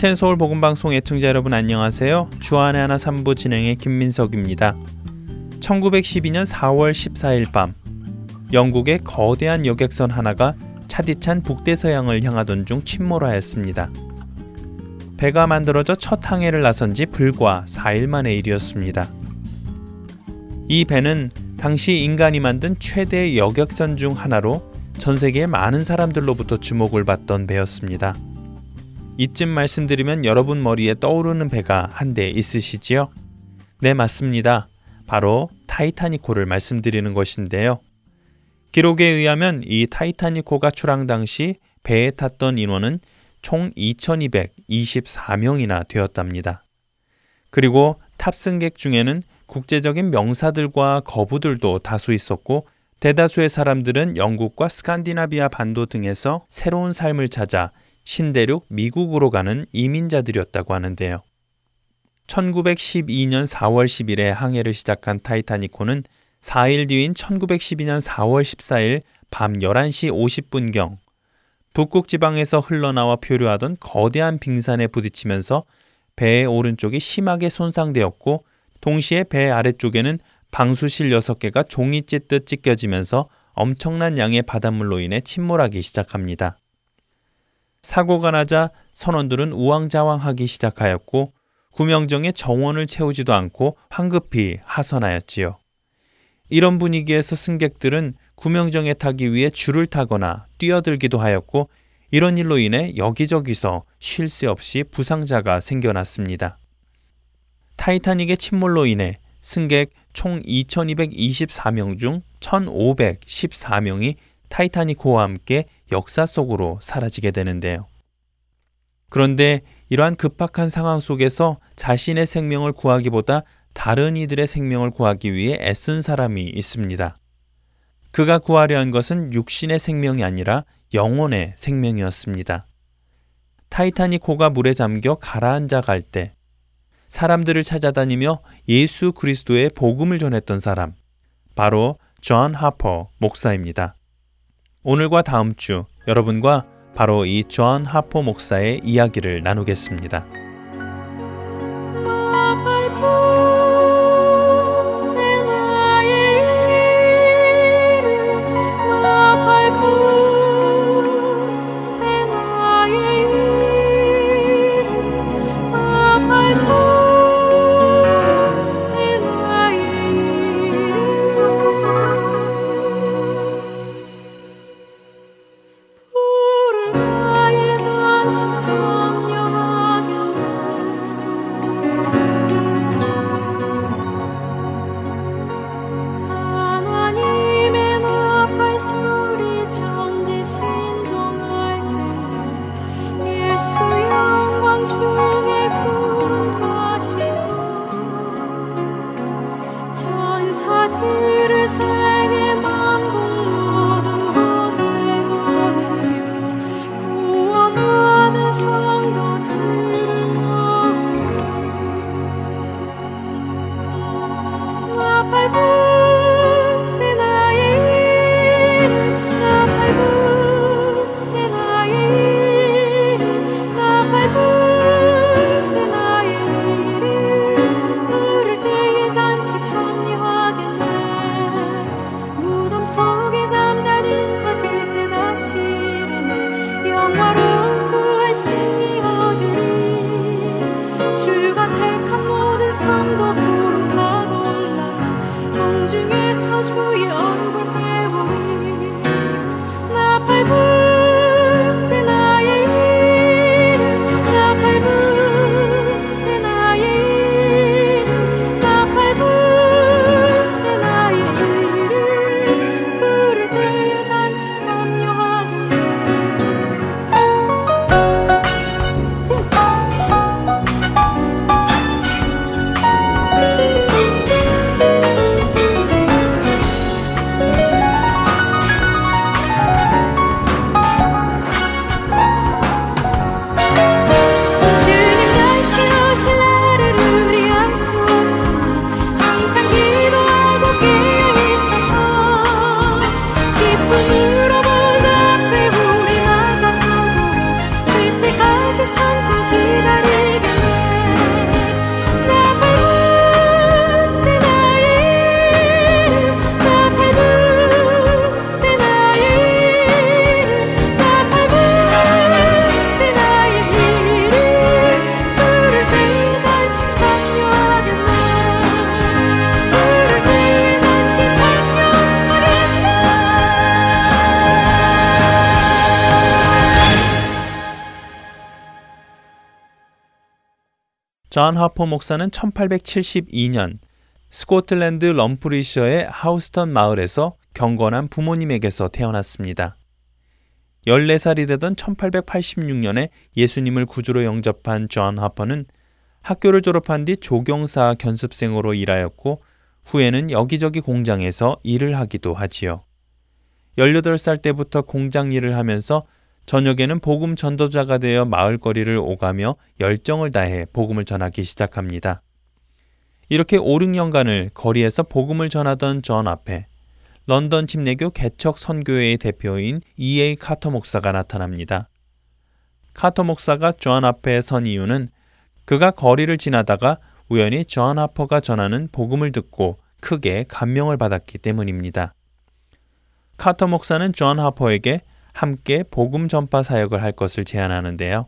할텐 서울 복음방송 애청자 여러분 안녕하세요. 주안의 하나 3부 진행의 김민석입니다. 1912년 4월 14일 밤 영국의 거대한 여객선 하나가 차디찬 북대서양을 향하던 중 침몰하였습니다. 배가 만들어져 첫 항해를 나선 지 불과 4일 만의 일이었습니다. 이 배는 당시 인간이 만든 최대 여객선 중 하나로 전 세계의 많은 사람들로부터 주목을 받던 배였습니다. 이쯤 말씀드리면 여러분 머리에 떠오르는 배가 한 대 있으시지요? 네, 맞습니다. 바로 타이타니코를 말씀드리는 것인데요. 기록에 의하면 이 타이타니코가 출항 당시 배에 탔던 인원은 총 2224명이나 되었답니다. 그리고 탑승객 중에는 국제적인 명사들과 거부들도 다수 있었고 대다수의 사람들은 영국과 스칸디나비아 반도 등에서 새로운 삶을 찾아 신대륙 미국으로 가는 이민자들이었다고 하는데요. 1912년 4월 10일에 항해를 시작한 타이타니코는 4일 뒤인 1912년 4월 14일 밤 11시 50분경 북극 지방에서 흘러나와 표류하던 거대한 빙산에 부딪히면서 배의 오른쪽이 심하게 손상되었고 동시에 배 아래쪽에는 방수실 6개가 종이 찢듯 찢겨지면서 엄청난 양의 바닷물로 인해 침몰하기 시작합니다. 사고가 나자 선원들은 우왕좌왕하기 시작하였고 구명정에 정원을 채우지도 않고 황급히 하선하였지요. 이런 분위기에서 승객들은 구명정에 타기 위해 줄을 타거나 뛰어들기도 하였고 이런 일로 인해 여기저기서 쉴 새 없이 부상자가 생겨났습니다. 타이타닉의 침몰로 인해 승객 총 2224명 중 1514명이 타이타닉호와 함께 역사 속으로 사라지게 되는데요. 그런데 이러한 급박한 상황 속에서 자신의 생명을 구하기보다 다른 이들의 생명을 구하기 위해 애쓴 사람이 있습니다. 그가 구하려 한 것은 육신의 생명이 아니라 영혼의 생명이었습니다. 타이타닉 호가 물에 잠겨 가라앉아 갈 때 사람들을 찾아다니며 예수 그리스도의 복음을 전했던 사람, 바로 존 하퍼 목사입니다. 오늘과 다음 주 여러분과 바로 이 존 하포 목사의 이야기를 나누겠습니다. 존 하퍼 목사는 1872년 스코틀랜드 렌프루셔의 하우스턴 마을에서 경건한 부모님에게서 태어났습니다. 14살이 되던 1886년에 예수님을 구주로 영접한 존 하퍼는 학교를 졸업한 뒤 조경사 견습생으로 일하였고 후에는 여기저기 공장에서 일을 하기도 하지요. 18살 때부터 공장 일을 하면서 저녁에는 복음 전도자가 되어 마을거리를 오가며 열정을 다해 복음을 전하기 시작합니다. 이렇게 5, 6년간을 거리에서 복음을 전하던 존 앞에 런던 침례교 개척 선교회의 대표인 E.A. 카터 목사가 나타납니다. 카터 목사가 존 앞에 선 이유는 그가 거리를 지나다가 우연히 존 하퍼가 전하는 복음을 듣고 크게 감명을 받았기 때문입니다. 카터 목사는 존 하퍼에게 함께 복음 전파 사역을 할 것을 제안하는데요.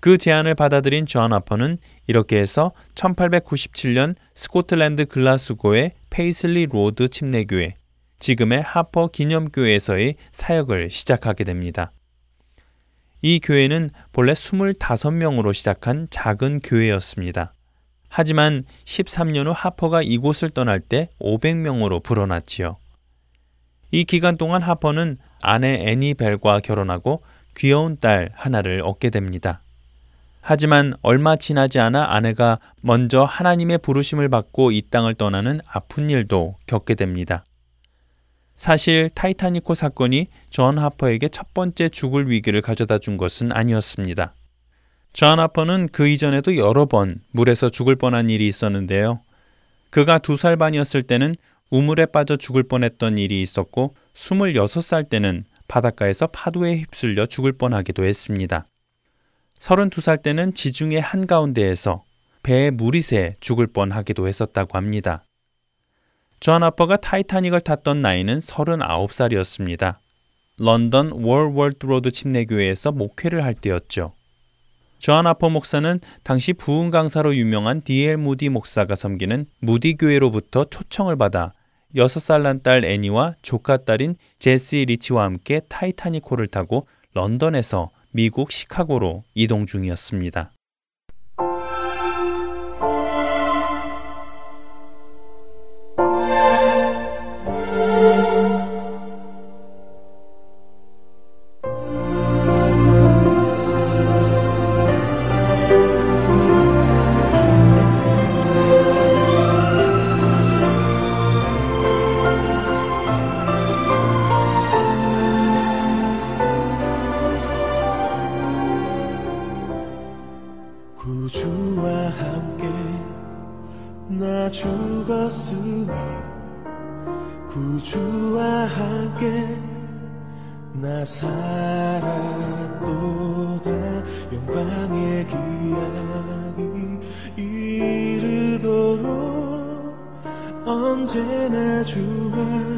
그 제안을 받아들인 존 하퍼는 이렇게 해서 1897년 스코틀랜드 글라스고의 페이슬리 로드 침례교회, 지금의 하퍼 기념교회에서의 사역을 시작하게 됩니다. 이 교회는 본래 25명으로 시작한 작은 교회였습니다. 하지만 13년 후 하퍼가 이곳을 떠날 때 500명으로 불어났지요. 이 기간 동안 하퍼는 아내 애니벨과 결혼하고 귀여운 딸 하나를 얻게 됩니다. 하지만 얼마 지나지 않아 아내가 먼저 하나님의 부르심을 받고 이 땅을 떠나는 아픈 일도 겪게 됩니다. 사실 타이타닉호 사건이 존 하퍼에게 첫 번째 죽을 위기를 가져다 준 것은 아니었습니다. 존 하퍼는 그 이전에도 여러 번 물에서 죽을 뻔한 일이 있었는데요. 그가 두 살 반이었을 때는 우물에 빠져 죽을 뻔했던 일이 있었고 26살 때는 바닷가에서 파도에 휩쓸려 죽을 뻔하기도 했습니다. 32살 때는 지중해 한가운데에서 배에 물이 새 죽을 뻔하기도 했었다고 합니다. 존 하퍼가 타이타닉을 탔던 나이는 39살이었습니다. 런던 월워스 로드 침례교회에서 목회를 할 때였죠. 존 하퍼 목사는 당시 부흥 강사로 유명한 D.L. 무디 목사가 섬기는 무디 교회로부터 초청을 받아 6살 난 딸 애니와 조카 딸인 제시 리치와 함께 타이타닉호를 타고 런던에서 미국 시카고로 이동 중이었습니다. 언제나 주만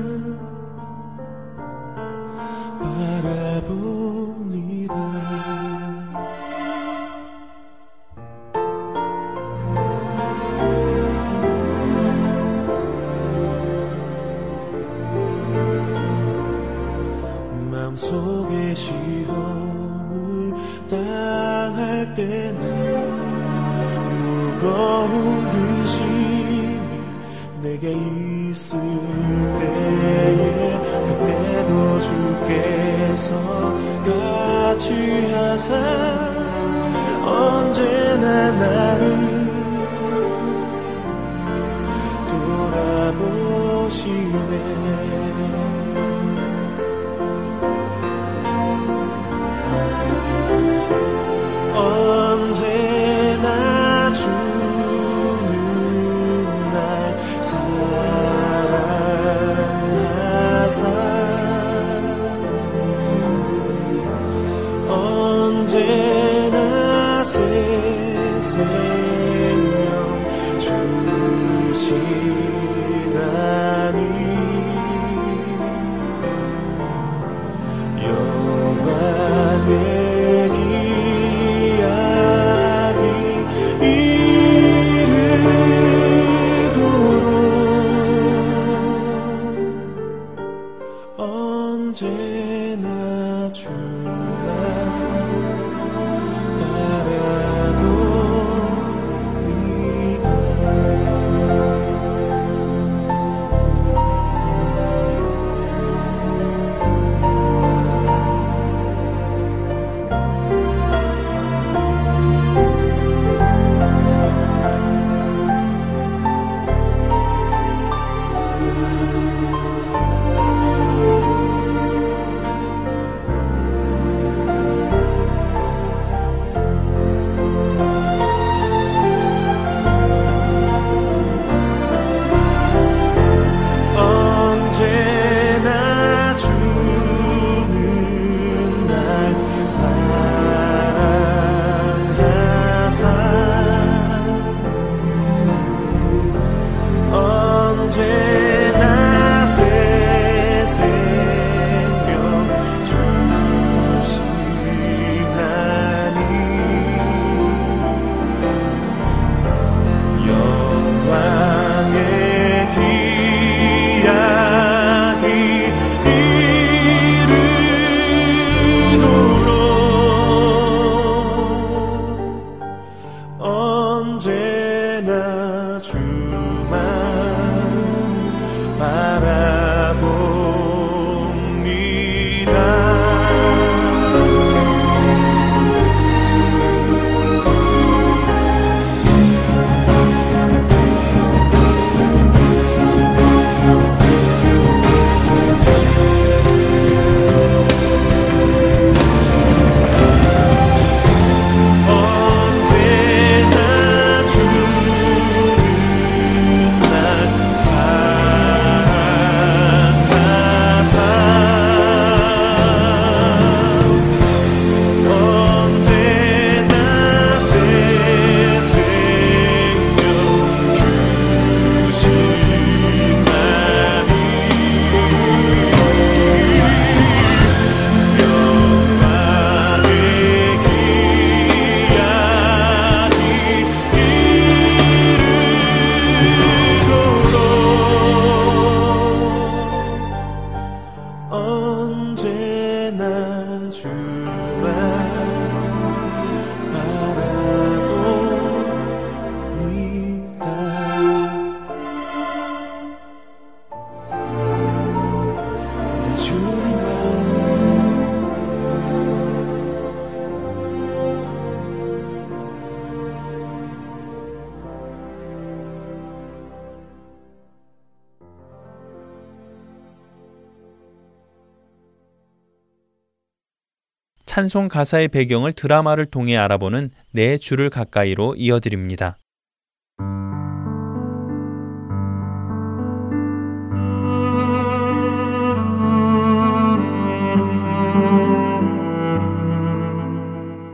찬송 가사의 배경을 드라마를 통해 알아보는 내 주를 가까이로 이어드립니다.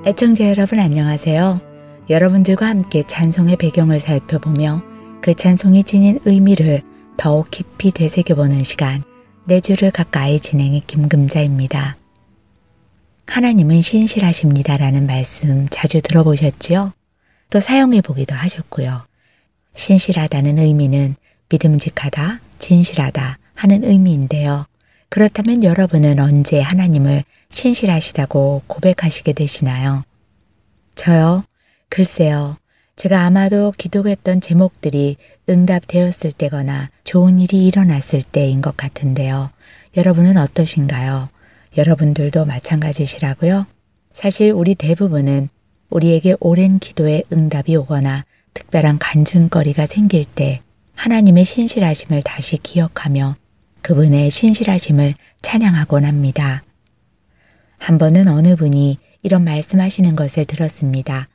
애청자 여러분 안녕하세요. 여러분들과 함께 찬송의 배경을 살펴보며 그 찬송이 지닌 의미를 더욱 깊이 되새겨보는 시간 내 주를 가까이 진행의 김금자입니다. 하나님은 신실하십니다라는 말씀 자주 들어보셨지요? 또 사용해 보기도 하셨고요. 신실하다는 의미는 믿음직하다, 진실하다 하는 의미인데요. 그렇다면 여러분은 언제 하나님을 신실하시다고 고백하시게 되시나요? 저요? 글쎄요. 제가 아마도 기도했던 제목들이 응답되었을 때거나 좋은 일이 일어났을 때인 것 같은데요. 여러분은 어떠신가요? 여러분들도 마찬가지시라고요? 사실 우리 대부분은 우리에게 오랜 기도의 응답이 오거나 특별한 간증거리가 생길 때 하나님의 신실하심을 다시 기억하며 그분의 신실하심을 찬양하곤 합니다. 한 번은 어느 분이 이런 말씀하시는 것을 들었습니다.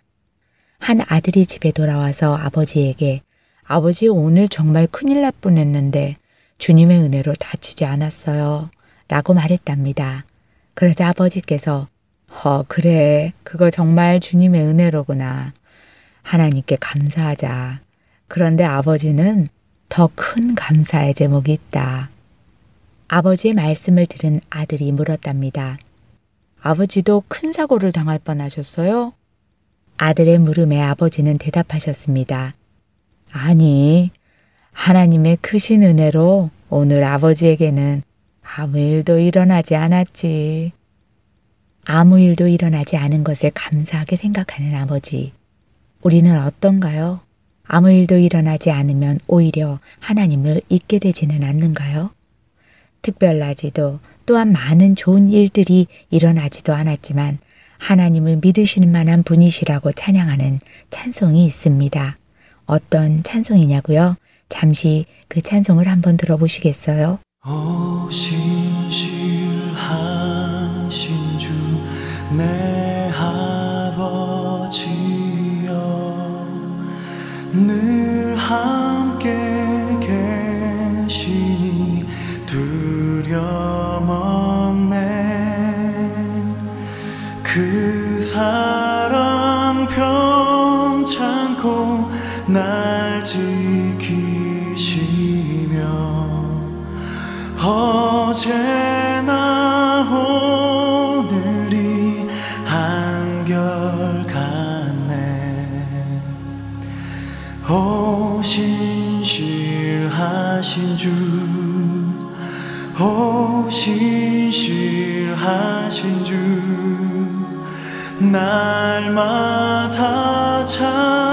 한 아들이 집에 돌아와서 아버지에게 아버지 오늘 정말 큰일 날 뻔했는데 주님의 은혜로 다치지 않았어요. 라고 말했답니다. 그러자 아버지께서 허 그래 그거 정말 주님의 은혜로구나. 하나님께 감사하자. 그런데 아버지는 더 큰 감사의 제목이 있다. 아버지의 말씀을 들은 아들이 물었답니다. 아버지도 큰 사고를 당할 뻔하셨어요? 아들의 물음에 아버지는 대답하셨습니다. 아니, 하나님의 크신 은혜로 오늘 아버지에게는 아무 일도 일어나지 않았지. 아무 일도 일어나지 않은 것을 감사하게 생각하는 아버지. 우리는 어떤가요? 아무 일도 일어나지 않으면 오히려 하나님을 잊게 되지는 않는가요? 특별하지도 또한 많은 좋은 일들이 일어나지도 않았지만 하나님을 믿으시는 만한 분이시라고 찬양하는 찬송이 있습니다. 어떤 찬송이냐고요? 잠시 그 찬송을 한번 들어보시겠어요? 오 신실하신 주 내 아버지여. 늘 함께 계시니 두려움 없네. 그 사랑 편찮고 날 하신 주 오 신실하신 주 날마다 자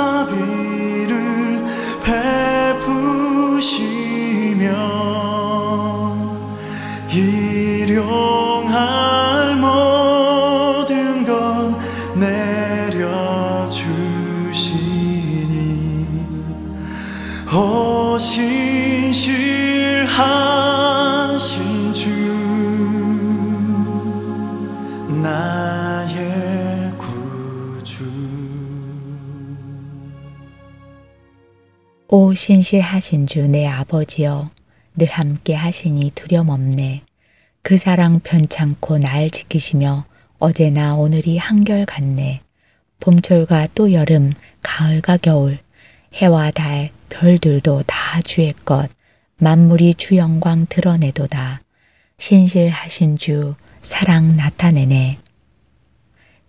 오 신실하신 주 내 아버지여 늘 함께 하시니 두려움 없네. 그 사랑 편찮고 날 지키시며 어제나 오늘이 한결 같네. 봄철과 또 여름, 가을과 겨울, 해와 달, 별들도 다 주의 것, 만물이 주 영광 드러내도다. 신실하신 주, 사랑 나타내네.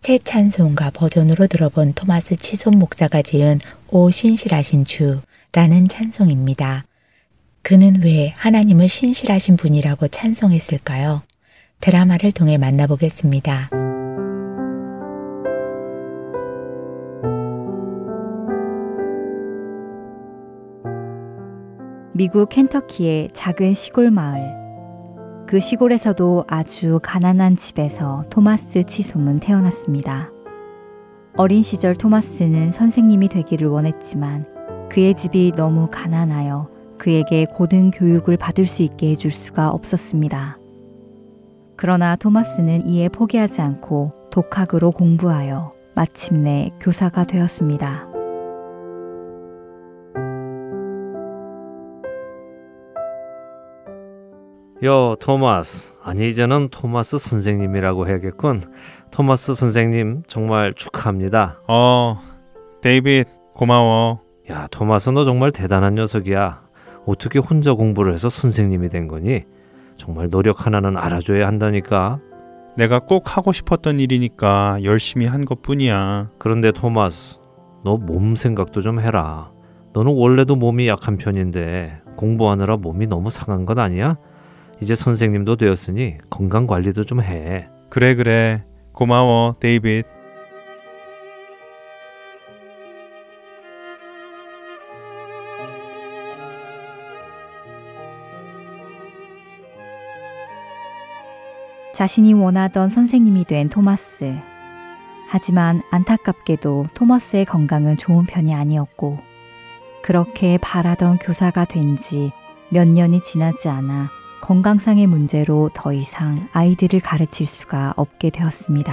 새 찬송가 버전으로 들어본 토마스 치손 목사가 지은 오 신실하신 주 라는 찬송입니다. 그는 왜 하나님을 신실하신 분이라고 찬송했을까요? 드라마를 통해 만나보겠습니다. 미국 켄터키의 작은 시골 마을. 그 시골에서도 아주 가난한 집에서 토마스 치솜은 태어났습니다. 어린 시절 토마스는 선생님이 되기를 원했지만 그의 집이 너무 가난하여 그에게 고등 교육을 받을 수 있게 해줄 수가 없었습니다. 그러나 토마스는 이에 포기하지 않고 독학으로 공부하여 마침내 교사가 되었습니다. 여 토마스 아니 이제는 토마스 선생님이라고 해야겠군 토마스 선생님 정말 축하합니다 어, 데이빗 고마워. 야 토마스 너 정말 대단한 녀석이야 어떻게 혼자 공부를 해서 선생님이 된 거니 정말 노력 하나는 알아줘야 한다니까 내가 꼭 하고 싶었던 일이니까 열심히 한 것뿐이야. 그런데 토마스 너 몸 생각도 좀 해라 너는 원래도 몸이 약한 편인데 공부하느라 몸이 너무 상한 건 아니야? 이제 선생님도 되었으니 건강 관리도 좀 해. 그래 그래. 고마워, 데이빗. 자신이 원하던 선생님이 된 토마스. 하지만 안타깝게도 토마스의 건강은 좋은 편이 아니었고, 그렇게 바라던 교사가 된 지 몇 년이 지나지 않아 건강상의 문제로 더 이상 아이들을 가르칠 수가 없게 되었습니다.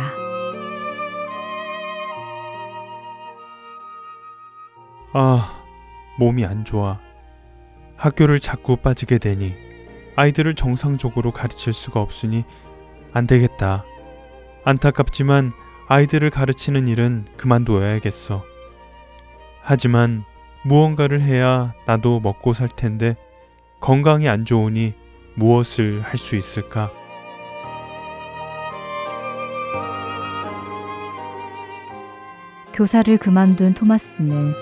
아, 몸이 안 좋아. 학교를 자꾸 빠지게 되니 아이들을 정상적으로 가르칠 수가 없으니 안 되겠다. 안타깝지만 아이들을 가르치는 일은 그만둬야겠어. 하지만 무언가를 해야 나도 먹고 살 텐데 건강이 안 좋으니 무엇을 할 수 있을까? 교사를 그만둔 토마스는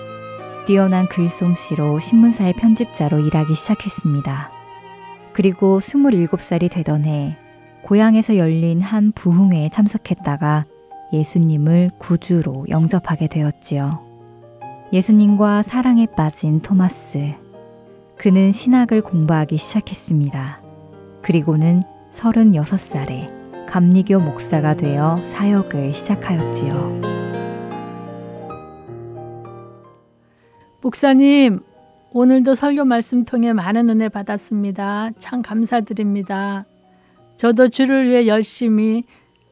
뛰어난 글솜씨로 신문사의 편집자로 일하기 시작했습니다. 그리고 27살이 되던 해 고향에서 열린 한 부흥회에 참석했다가 예수님을 구주로 영접하게 되었지요. 예수님과 사랑에 빠진 토마스. 그는 신학을 공부하기 시작했습니다. 그리고는 36살에 감리교 목사가 되어 사역을 시작하였지요. 목사님, 오늘도 설교 말씀 통해 많은 은혜 받았습니다. 참 감사드립니다. 저도 주를 위해 열심히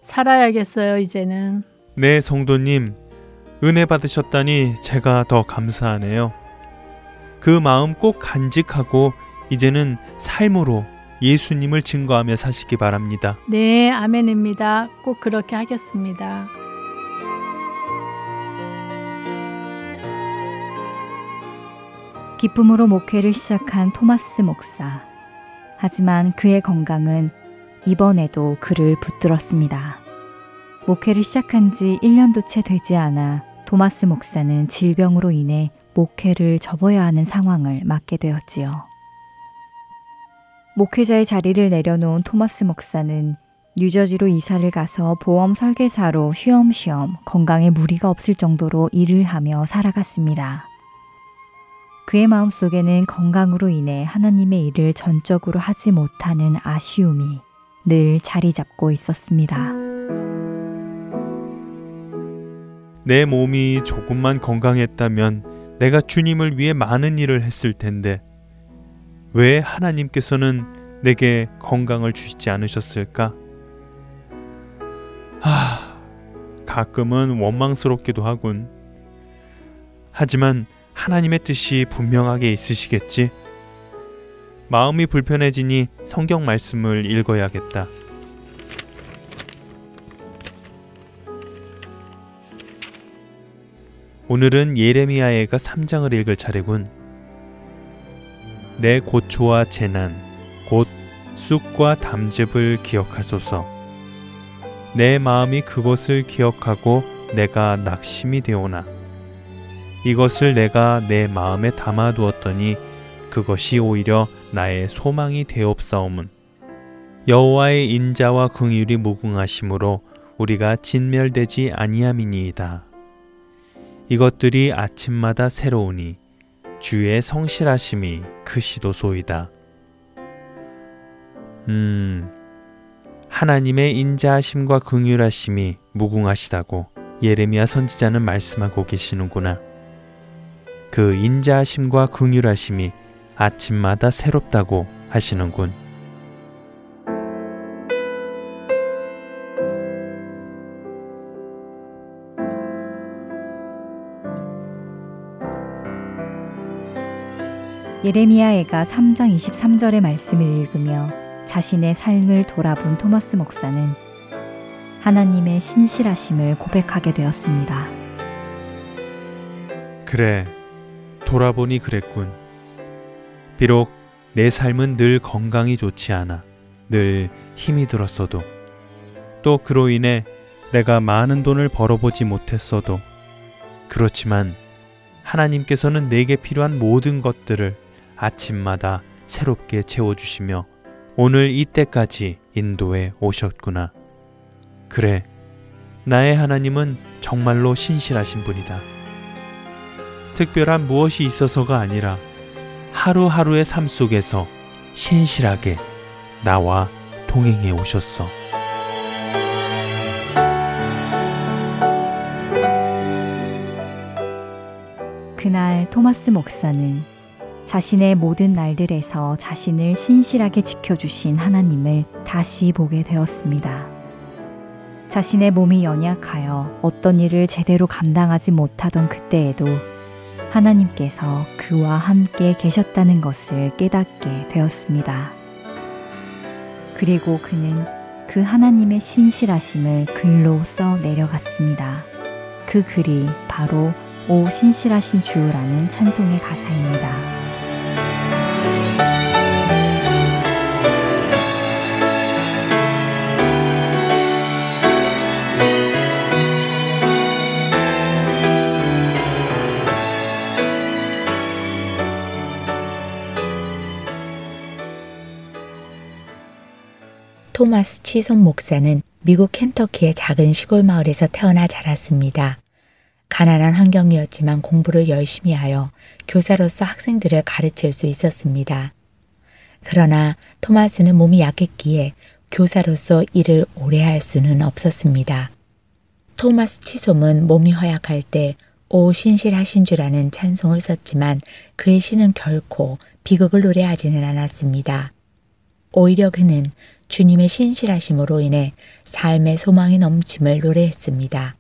살아야겠어요, 이제는. 네, 성도님. 은혜 받으셨다니 제가 더 감사하네요. 그 마음 꼭 간직하고 이제는 삶으로 예수님을 증거하며 사시기 바랍니다. 네, 아멘입니다. 꼭 그렇게 하겠습니다. 기쁨으로 목회를 시작한 토마스 목사. 하지만 그의 건강은 이번에도 그를 붙들었습니다. 목회를 시작한 지 1년도 채 되지 않아 토마스 목사는 질병으로 인해 목회를 접어야 하는 상황을 맞게 되었지요. 목회자의 자리를 내려놓은 토마스 목사는 뉴저지로 이사를 가서 보험 설계사로 쉬엄쉬엄 건강에 무리가 없을 정도로 일을 하며 살아갔습니다. 그의 마음속에는 건강으로 인해 하나님의 일을 전적으로 하지 못하는 아쉬움이 늘 자리 잡고 있었습니다. 내 몸이 조금만 건강했다면 내가 주님을 위해 많은 일을 했을 텐데 왜 하나님께서는 내게 건강을 주시지 않으셨을까? 하, 가끔은 원망스럽기도 하군. 하지만 하나님의 뜻이 분명하게 있으시겠지. 마음이 불편해지니 성경 말씀을 읽어야겠다. 오늘은 예레미야애가 3장을 읽을 차례군. 내 고초와 재난, 곧 쑥과 담즙을 기억하소서. 내 마음이 그것을 기억하고 내가 낙심이 되오나. 이것을 내가 내 마음에 담아두었더니 그것이 오히려 나의 소망이 되옵사옴은 여호와의 인자와 긍휼이 무궁하심으로 우리가 진멸되지 아니함이니이다. 이것들이 아침마다 새로우니 주의 성실하심이 크시도소이다. 음, 하나님의 인자하심과 긍휼하심이 무궁하시다고 예레미야 선지자는 말씀하고 계시는구나. 그 인자하심과 긍휼하심이 아침마다 새롭다고 하시는군. 예레미야애가 3장 23절의 말씀을 읽으며 자신의 삶을 돌아본 토마스 목사는 하나님의 신실하심을 고백하게 되었습니다. 그래, 돌아보니 그랬군. 비록 내 삶은 늘 건강이 좋지 않아, 늘 힘이 들었어도, 또 그로 인해 내가 많은 돈을 벌어보지 못했어도, 그렇지만 하나님께서는 내게 필요한 모든 것들을 아침마다 새롭게 채워주시며 오늘 이때까지 인도해 오셨구나. 그래, 나의 하나님은 정말로 신실하신 분이다. 특별한 무엇이 있어서가 아니라 하루하루의 삶 속에서 신실하게 나와 동행해 오셨어. 그날 토마스 목사는 자신의 모든 날들에서 자신을 신실하게 지켜주신 하나님을 다시 보게 되었습니다. 자신의 몸이 연약하여 어떤 일을 제대로 감당하지 못하던 그때에도 하나님께서 그와 함께 계셨다는 것을 깨닫게 되었습니다. 그리고 그는 그 하나님의 신실하심을 글로 써 내려갔습니다. 그 글이 바로 오 신실하신 주라는 찬송의 가사입니다. 토마스 치손 목사는 미국 켄터키의 작은 시골 마을에서 태어나 자랐습니다. 가난한 환경이었지만 공부를 열심히 하여 교사로서 학생들을 가르칠 수 있었습니다. 그러나 토마스는 몸이 약했기에 교사로서 일을 오래 할 수는 없었습니다. 토마스 치솜은 몸이 허약할 때 오 신실하신 주라는 찬송을 썼지만 그의 시는 결코 비극을 노래하지는 않았습니다. 오히려 그는 주님의 신실하심으로 인해 삶의 소망이 넘침을 노래했습니다.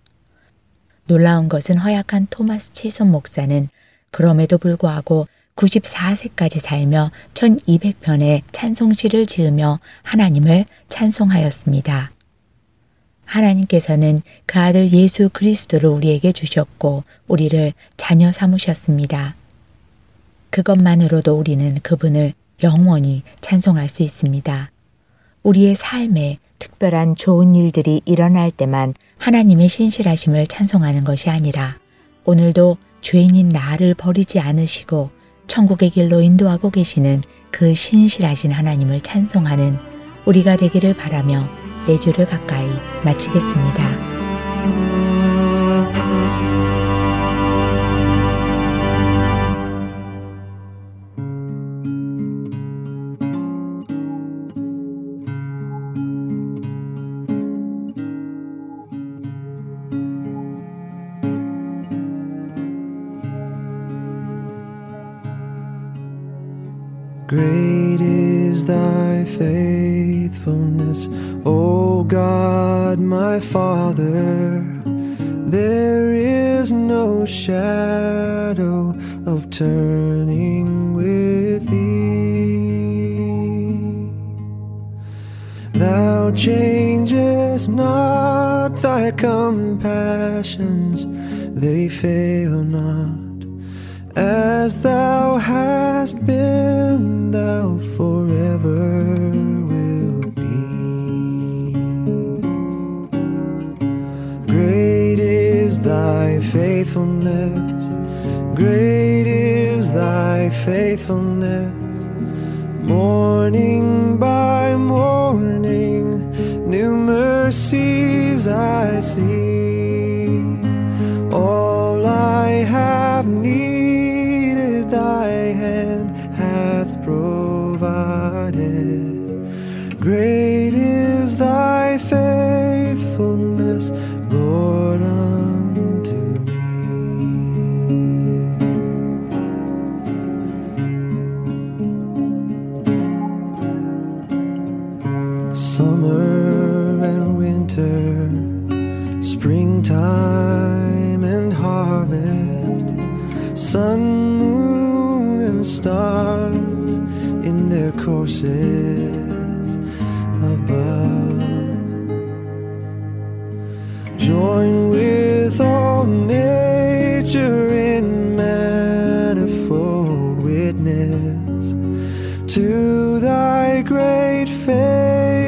놀라운 것은 허약한 토마스 치손 목사는 그럼에도 불구하고 94세까지 살며 1200편의 찬송시를 지으며 하나님을 찬송하였습니다. 하나님께서는 그 아들 예수 그리스도를 우리에게 주셨고 우리를 자녀 삼으셨습니다. 그것만으로도 우리는 그분을 영원히 찬송할 수 있습니다. 우리의 삶에 특별한 좋은 일들이 일어날 때만 하나님의 신실하심을 찬송하는 것이 아니라 오늘도 죄인인 나를 버리지 않으시고 천국의 길로 인도하고 계시는 그 신실하신 하나님을 찬송하는 우리가 되기를 바라며 내 주를 가까이 마치겠습니다.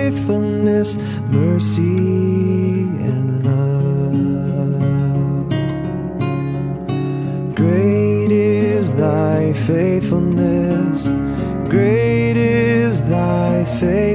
Faithfulness, mercy, and love. Great is thy faithfulness, great is thy faithfulness.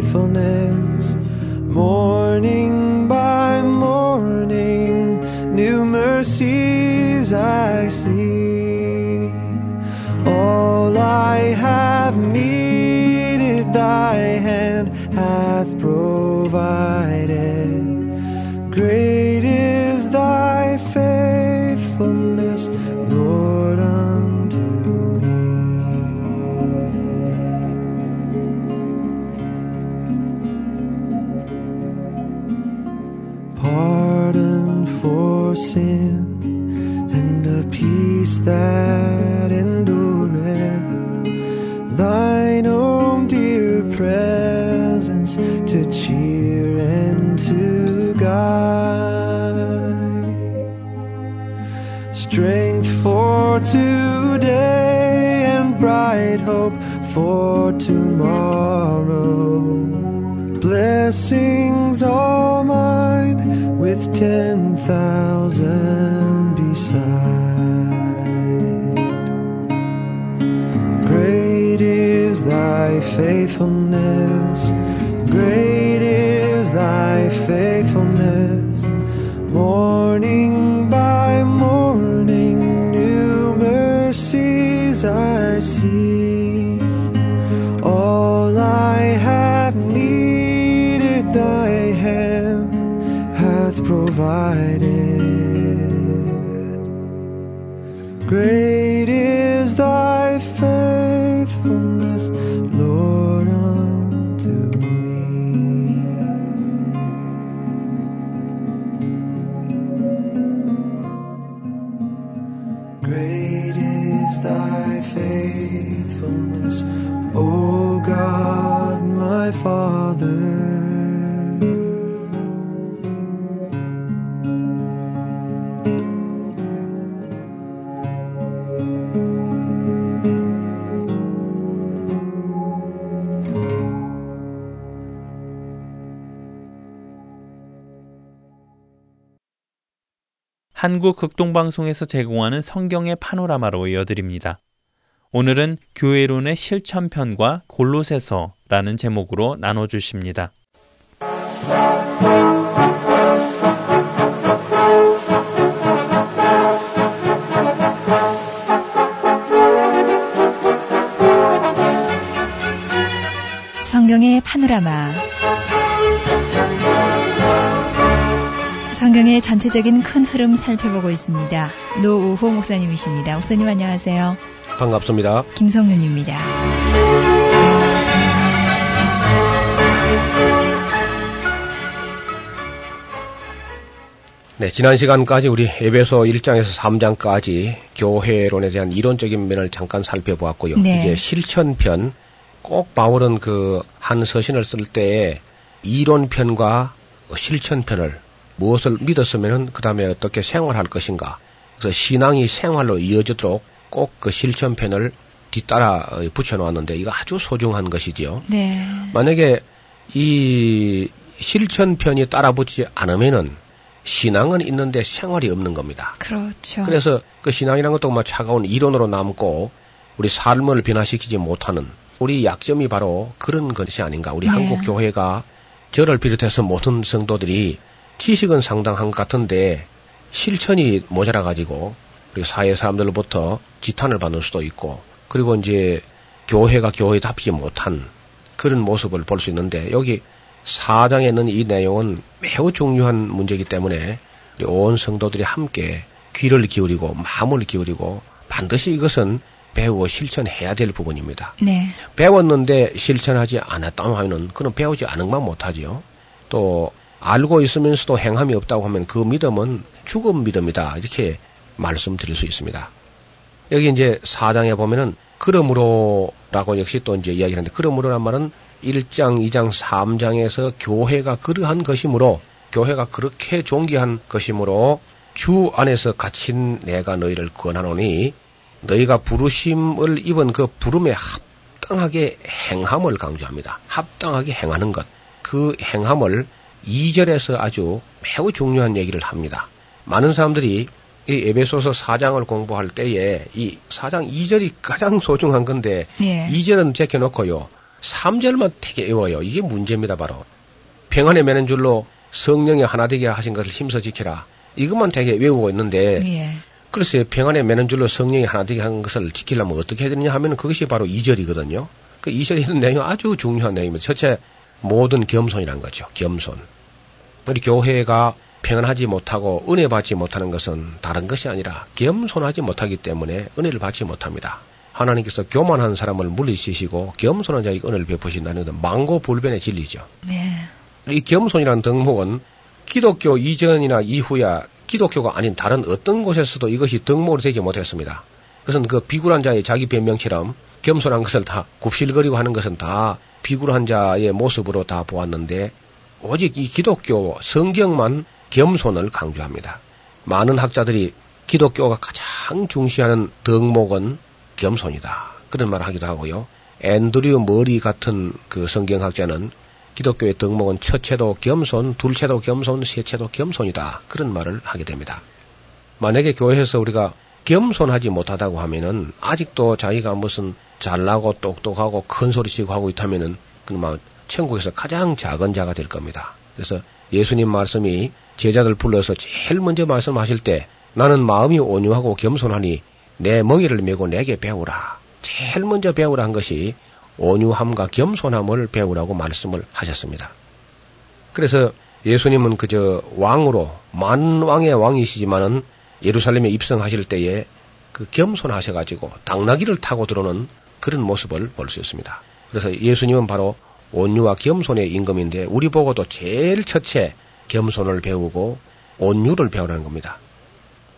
Blessings all mine with ten thousand beside. Great is thy faithfulness, great is thy faithfulness. 한국 극동방송에서 제공하는 성경의 파노라마로 이어드립니다. 오늘은 교회론의 실천편과 골로새서 라는 제목으로 나눠주십니다. 성경의 파노라마. 성경의 전체적인 큰 흐름 살펴보고 있습니다. 노우호 목사님이십니다. 목사님 안녕하세요. 반갑습니다. 김성윤입니다. 네, 지난 시간까지 우리 에베소 1장에서 3장까지 교회론에 대한 이론적인 면을 잠깐 살펴보았고요. 네. 이제 실천편 꼭 바울은 그 한 서신을 쓸때 이론편과 실천편을 무엇을 믿었으면은 그다음에 어떻게 생활할 것인가. 그래서 신앙이 생활로 이어지도록 꼭 그 실천편을 뒤따라 어, 붙여 놓았는데 이거 아주 소중한 것이지요. 네. 만약에 이 실천편이 따라 붙지 않으면은 신앙은 있는데 생활이 없는 겁니다. 그렇죠. 그래서 그 신앙이라는 것도 뭐 차가운 이론으로 남고 우리 삶을 변화시키지 못하는 우리 약점이 바로 그런 것이 아닌가. 우리 네. 한국 교회가 저를 비롯해서 모든 성도들이 지식은 상당한 것 같은데 실천이 모자라 가지고 우리 사회 사람들로부터 지탄을 받는 수도 있고 그리고 이제 교회가 교회답지 못한 그런 모습을 볼 수 있는데 여기 사장에 있는 이 내용은 매우 중요한 문제이기 때문에 온 성도들이 함께 귀를 기울이고 마음을 기울이고 반드시 이것은 배우고 실천해야 될 부분입니다. 네. 배웠는데 실천하지 않았다고 하면은 그는 배우지 않은 것만 못하지요. 또 알고 있으면서도 행함이 없다고 하면 그 믿음은 죽은 믿음이다. 이렇게 말씀드릴 수 있습니다. 여기 이제 사장에 보면은 그러므로 라고 역시 또 이제 이야기를 하는데 그러므로란 말은 1장, 2장, 3장에서 교회가 그러한 것이므로 교회가 그렇게 존귀한 것이므로 주 안에서 갇힌 내가 너희를 권하노니 너희가 부르심을 입은 그 부름에 합당하게 행함을 강조합니다. 합당하게 행하는 것. 그 행함을 2절에서 아주 매우 중요한 얘기를 합니다. 많은 사람들이 이 에베소서 4장을 공부할 때에 이 4장 2절이 가장 소중한 건데 예. 2절은 제껴놓고요. 3절만 되게 외워요. 이게 문제입니다, 바로. 평안에 매는 줄로 성령이 하나 되게 하신 것을 힘써 지키라. 이것만 되게 외우고 있는데 예. 글쎄 평안에 매는 줄로 성령이 하나 되게 한 것을 지키려면 어떻게 해야 되느냐 하면 그것이 바로 2절이거든요. 그 2절에 있는 내용이 아주 중요한 내용입니다. 첫째, 모든 겸손이란 거죠. 겸손. 우리 교회가 평안하지 못하고 은혜 받지 못하는 것은 다른 것이 아니라 겸손하지 못하기 때문에 은혜를 받지 못합니다. 하나님께서 교만한 사람을 물리치시고 겸손한 자에게 은혜를 베푸신다는 것은 망고불변의 진리죠. 네. 이 겸손이라는 덕목은 기독교 이전이나 이후야 기독교가 아닌 다른 어떤 곳에서도 이것이 덕목으로 되지 못했습니다. 그것은 그 비굴한 자의 자기 변명처럼 겸손한 것을 다 굽실거리고 하는 것은 다 비굴한 자의 모습으로 다 보았는데 오직 이 기독교 성경만 겸손을 강조합니다. 많은 학자들이 기독교가 가장 중시하는 덕목은 겸손이다. 그런 말을 하기도 하고요. 앤드류 머리 같은 그 성경학자는 기독교의 덕목은 첫째도 겸손, 둘째도 겸손, 셋째도 겸손이다. 그런 말을 하게 됩니다. 만약에 교회에서 우리가 겸손하지 못하다고 하면은 아직도 자기가 무슨 잘나고 똑똑하고 큰 소리치고 하고 있다면은 그만 천국에서 가장 작은 자가 될 겁니다. 그래서 예수님 말씀이 제자들 불러서 제일 먼저 말씀하실 때 나는 마음이 온유하고 겸손하니 내 멍이를 메고 내게 배우라. 제일 먼저 배우라 한 것이 온유함과 겸손함을 배우라고 말씀을 하셨습니다. 그래서 예수님은 그저 왕으로 만 왕의 왕이시지만은 예루살렘에 입성하실 때에 그 겸손하셔가지고 당나귀를 타고 들어오는 그런 모습을 볼 수 있습니다. 그래서 예수님은 바로 온유와 겸손의 임금인데 우리 보고도 제일 첫째 겸손을 배우고 온유를 배우라는 겁니다.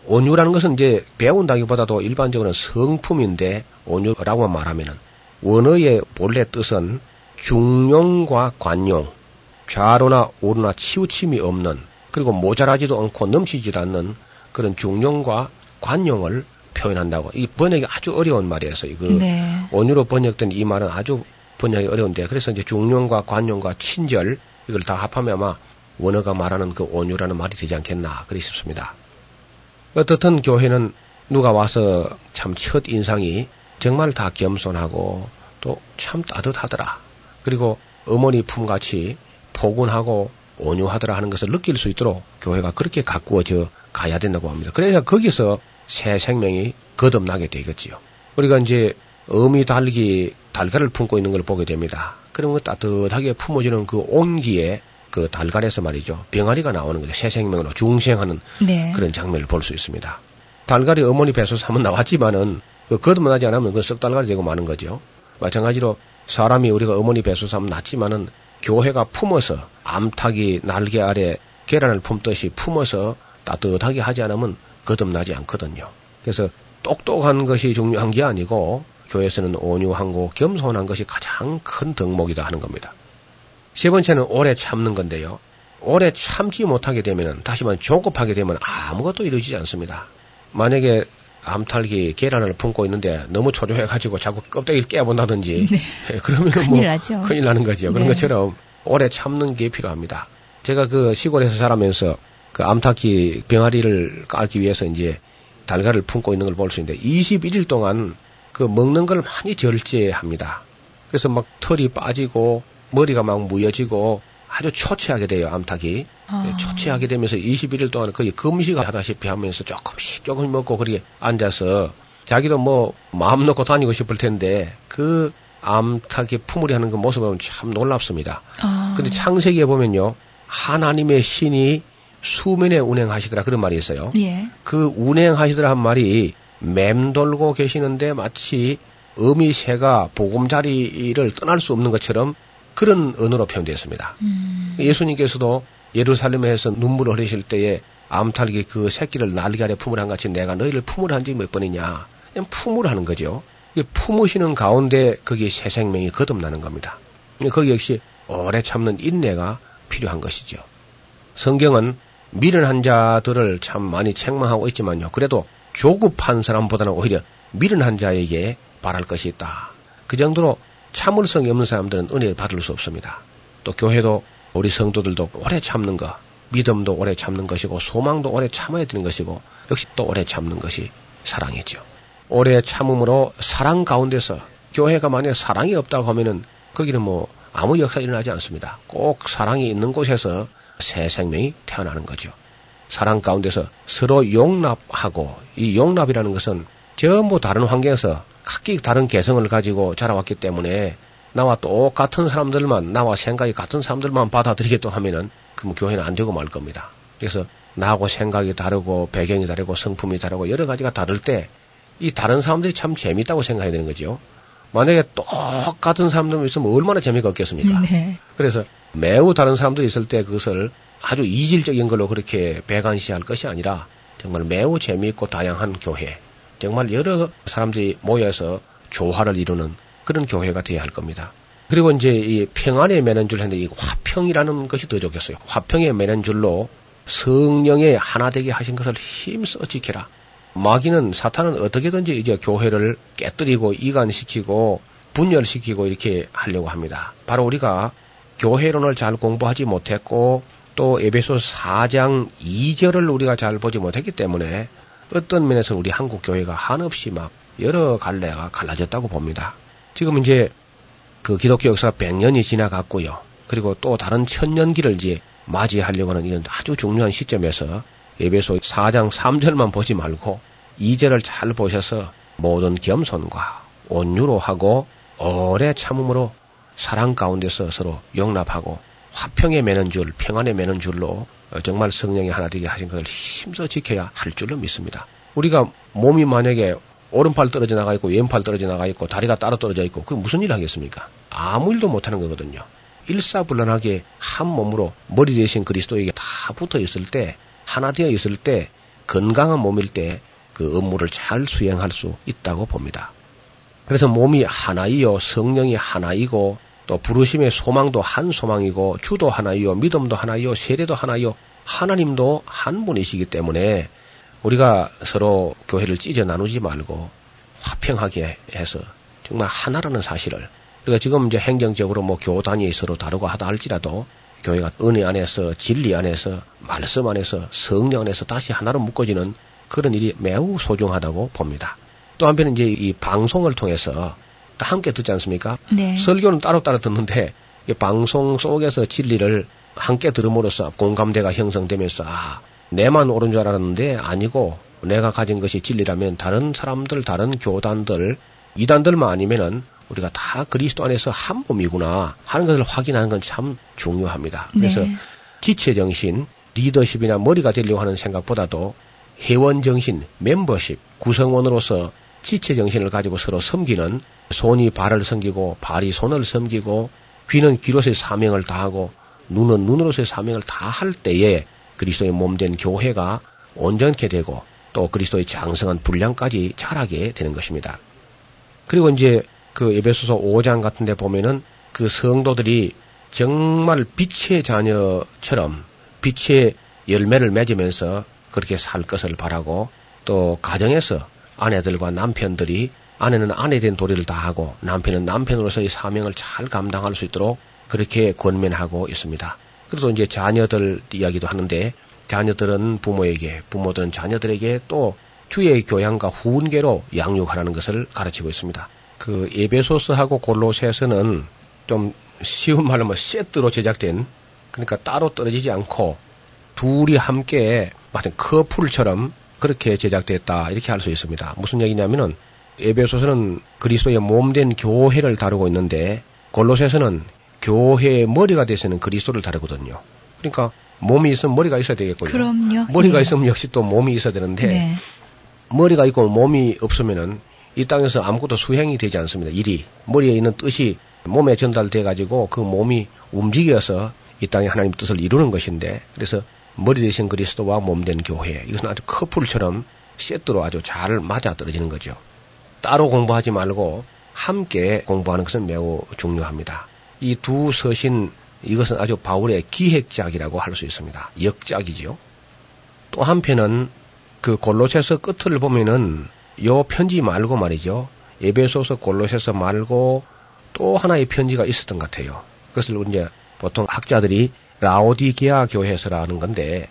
온유라는 것은 이제 배운다기보다도 일반적으로는 성품인데 온유라고만 말하면은 원어의 본래 뜻은 중용과 관용, 좌로나 우로나 치우침이 없는 그리고 모자라지도 않고 넘치지 않는 그런 중용과 관용을 표현한다고. 이 번역이 아주 어려운 말이었어요. 그 네. 온유로 번역된 이 말은 아주 번역이 어려운데 그래서 이제 중용과 관용과 친절 이걸 다 합하면 아마 원어가 말하는 그 온유라는 말이 되지 않겠나 그리 싶습니다. 어떻든 교회는 누가 와서 참 첫 인상이 정말 다 겸손하고 또 참 따뜻하더라. 그리고 어머니 품같이 포근하고 온유하더라 하는 것을 느낄 수 있도록 교회가 그렇게 가꾸어져 가야 된다고 합니다. 그래야 거기서 새 생명이 거듭나게 되겠지요. 우리가 이제 어미 달기 달걀을 품고 있는 걸 보게 됩니다. 그런 거 따뜻하게 품어주는 그 온기에 그 달걀에서 말이죠. 병아리가 나오는 거죠. 새 생명으로 중생하는 네. 그런 장면을 볼 수 있습니다. 달걀이 어머니 배에서 한번 나왔지만은 그 거듭나지 않으면 그 썩달걀이 되고 마는 거죠. 마찬가지로 사람이 우리가 어머니 배에서 한번 낳지만은 교회가 품어서 암탉이 날개 아래 계란을 품듯이 품어서 따뜻하게 하지 않으면 거듭나지 않거든요. 그래서 똑똑한 것이 중요한 게 아니고 교회에서는 온유하고 겸손한 것이 가장 큰 덕목이다 하는 겁니다. 세 번째는 오래 참는 건데요. 오래 참지 못하게 되면 다시 말해 조급하게 되면 아무것도 이루어지지 않습니다. 만약에 암탉이 계란을 품고 있는데 너무 초조해가지고 자꾸 껍데기를 깨본다든지 그러면 뭐 큰일 나죠. 큰일 나는 거죠. 그런 네. 것처럼 오래 참는 게 필요합니다. 제가 그 시골에서 살아면서 그 암탉이 병아리를 깔기 위해서 이제 달걀을 품고 있는 걸 볼 수 있는데 21일 동안 그 먹는 걸 많이 절제합니다. 그래서 막 털이 빠지고 머리가 막 무여지고 아주 초췌하게 돼요, 암탉이. 아. 네, 초췌하게 되면서 21일 동안 거의 금식을 하다시피 하면서 조금씩 조금씩 먹고 그렇게 앉아서 자기도 뭐 마음 놓고 다니고 싶을 텐데 그 암탉이 품으려 하는 그 모습을 보면 참 놀랍습니다. 아. 근데 창세기에 보면요. 하나님의 신이 수면에 운행하시더라 그런 말이 있어요. 예. 그 운행하시더라 한 말이 맴돌고 계시는데 마치 어미 새가 보금자리를 떠날 수 없는 것처럼 그런 언어로 표현되었습니다. 음. 예수님께서도 예루살렘에서 눈물을 흘리실 때에 암탉이 그 새끼를 날개 아래 품을 한 같이 내가 너희를 품을 한 적이 몇 번이냐. 그냥 품을 하는 거죠. 품으시는 가운데 거기에 새 생명이 거듭나는 겁니다. 거기 역시 오래 참는 인내가 필요한 것이죠. 성경은 미련한 자들을 참 많이 책망하고 있지만요. 그래도 조급한 사람보다는 오히려 미련한 자에게 바랄 것이 있다. 그 정도로 참을성이 없는 사람들은 은혜를 받을 수 없습니다. 또 교회도 우리 성도들도 오래 참는 것, 믿음도 오래 참는 것이고 소망도 오래 참아야 되는 것이고 역시 또 오래 참는 것이 사랑이죠. 오래 참음으로 사랑 가운데서 교회가 만약 사랑이 없다고 하면은 거기는 뭐 아무 역사 일어나지 않습니다. 꼭 사랑이 있는 곳에서 새 생명이 태어나는 거죠. 사랑 가운데서 서로 용납하고 이 용납이라는 것은 전부 다른 환경에서 각기 다른 개성을 가지고 자라왔기 때문에 나와 똑같은 사람들만 나와 생각이 같은 사람들만 받아들이겠다 하면은 그럼 교회는 안 되고 말 겁니다. 그래서 나하고 생각이 다르고 배경이 다르고 성품이 다르고 여러 가지가 다를 때 이 다른 사람들이 참 재밌다고 생각해야 되는 거죠. 만약에 똑같은 사람들 있으면 얼마나 재미가 없겠습니까? 네. 그래서 매우 다른 사람들이 있을 때 그것을 아주 이질적인 걸로 그렇게 배관시할 것이 아니라 정말 매우 재미있고 다양한 교회, 정말 여러 사람들이 모여서 조화를 이루는 그런 교회가 되어야 할 겁니다. 그리고 이제 이 평안에 매는 줄 했는데 이 화평이라는 것이 더 좋겠어요. 화평에 매는 줄로 성령의 하나 되게 하신 것을 힘써 지켜라. 마귀는 사탄은 어떻게든지 이제 교회를 깨뜨리고 이간시키고 분열시키고 이렇게 하려고 합니다. 바로 우리가 교회론을 잘 공부하지 못했고 또 에베소 4장 2절을 우리가 잘 보지 못했기 때문에 어떤 면에서 우리 한국 교회가 한없이 막 여러 갈래가 갈라졌다고 봅니다. 지금 이제 그 기독교 역사가 100년이 지나갔고요. 그리고 또 다른 천년기를 이제 맞이하려고 하는 이런 아주 중요한 시점에서 예배소 4장 3절만 보지 말고 2절을 잘 보셔서 모든 겸손과 온유로 하고 오래 참음으로 사랑 가운데서 서로 용납하고 화평에 매는 줄, 평안에 매는 줄로 정말 성령이 하나 되게 하신 것을 힘써 지켜야 할 줄로 믿습니다. 우리가 몸이 만약에 오른팔 떨어져 나가 있고 왼팔 떨어져 나가 있고 다리가 따로 떨어져 있고 그 무슨 일 하겠습니까? 아무 일도 못 하는 거거든요. 일사불란하게 한 몸으로 머리 대신 그리스도에게 다 붙어 있을 때 하나 되어 있을 때 건강한 몸일 때 그 업무를 잘 수행할 수 있다고 봅니다. 그래서 몸이 하나이요 성령이 하나이고 또 부르심의 소망도 한 소망이고 주도 하나이요 믿음도 하나이요 세례도 하나이요 하나님도 한 분이시기 때문에 우리가 서로 교회를 찢어 나누지 말고 화평하게 해서 정말 하나라는 사실을 우리가 지금 이제 행정적으로 뭐 교단이 서로 다르고 하다 할지라도 교회가 은혜 안에서 진리 안에서 말씀 안에서 성령 안에서 다시 하나로 묶어지는 그런 일이 매우 소중하다고 봅니다. 또 한편은 이제 이 방송을 통해서 다 함께 듣지 않습니까? 네. 설교는 따로따로 듣는데 이 방송 속에서 진리를 함께 들음으로써 공감대가 형성되면서 아, 내만 옳은 줄 알았는데 아니고 내가 가진 것이 진리라면 다른 사람들, 다른 교단들, 이단들만 아니면은 우리가 다 그리스도 안에서 한 몸이구나 하는 것을 확인하는 건 참 중요합니다. 그래서 네. 지체 정신, 리더십이나 머리가 되려고 하는 생각보다도 회원 정신, 멤버십, 구성원으로서 지체 정신을 가지고 서로 섬기는 손이 발을 섬기고 발이 손을 섬기고 귀는 귀로서의 사명을 다하고 눈은 눈으로서의 사명을 다 할 때에 그리스도의 몸 된 교회가 온전케 되고 또 그리스도의 장성한 분량까지 자라게 되는 것입니다. 그리고 이제 그 에베소서 5장 같은 데 보면은 그 성도들이 정말 빛의 자녀처럼 빛의 열매를 맺으면서 그렇게 살 것을 바라고 또 가정에서 아내들과 남편들이 아내는 아내 된 도리를 다하고 남편은 남편으로서의 사명을 잘 감당할 수 있도록 그렇게 권면하고 있습니다. 그래서 이제 자녀들 이야기도 하는데 자녀들은 부모에게, 부모들은 자녀들에게 또 주의 교양과 후운계로 양육하라는 것을 가르치고 있습니다. 그 에베소스하고 골로새서는 좀 쉬운 말로 뭐 세트로 제작된 그러니까 따로 떨어지지 않고 둘이 함께 마치 커플처럼 그렇게 제작됐다 이렇게 할 수 있습니다. 무슨 얘기냐면은 에베소서는 그리스도의 몸된 교회를 다루고 있는데 골로새서는 교회의 머리가 되서는 그리스도를 다루거든요. 그러니까 몸이 있으면 머리가 있어야 되겠고요. 그럼요. 머리가 예. 있으면 역시 또 몸이 있어야 되는데 네. 머리가 있고 몸이 없으면은 이 땅에서 아무것도 수행이 되지 않습니다. 일이 머리에 있는 뜻이 몸에 전달돼 가지고 그 몸이 움직여서 이 땅에 하나님 뜻을 이루는 것인데 그래서 머리 대신 그리스도와 몸 된 교회 이것은 아주 커플처럼 세트로 아주 잘 맞아 떨어지는 거죠. 따로 공부하지 말고 함께 공부하는 것은 매우 중요합니다. 이 두 서신 이것은 아주 바울의 기획작이라고 할 수 있습니다. 역작이지요. 또 한편은 그 골로새서 끝을 보면은 요 편지 말고 말이죠. 에베소서 골로새서 말고 또 하나의 편지가 있었던 것 같아요. 그것을 이제 보통 학자들이 라오디게아 교회서라는 건데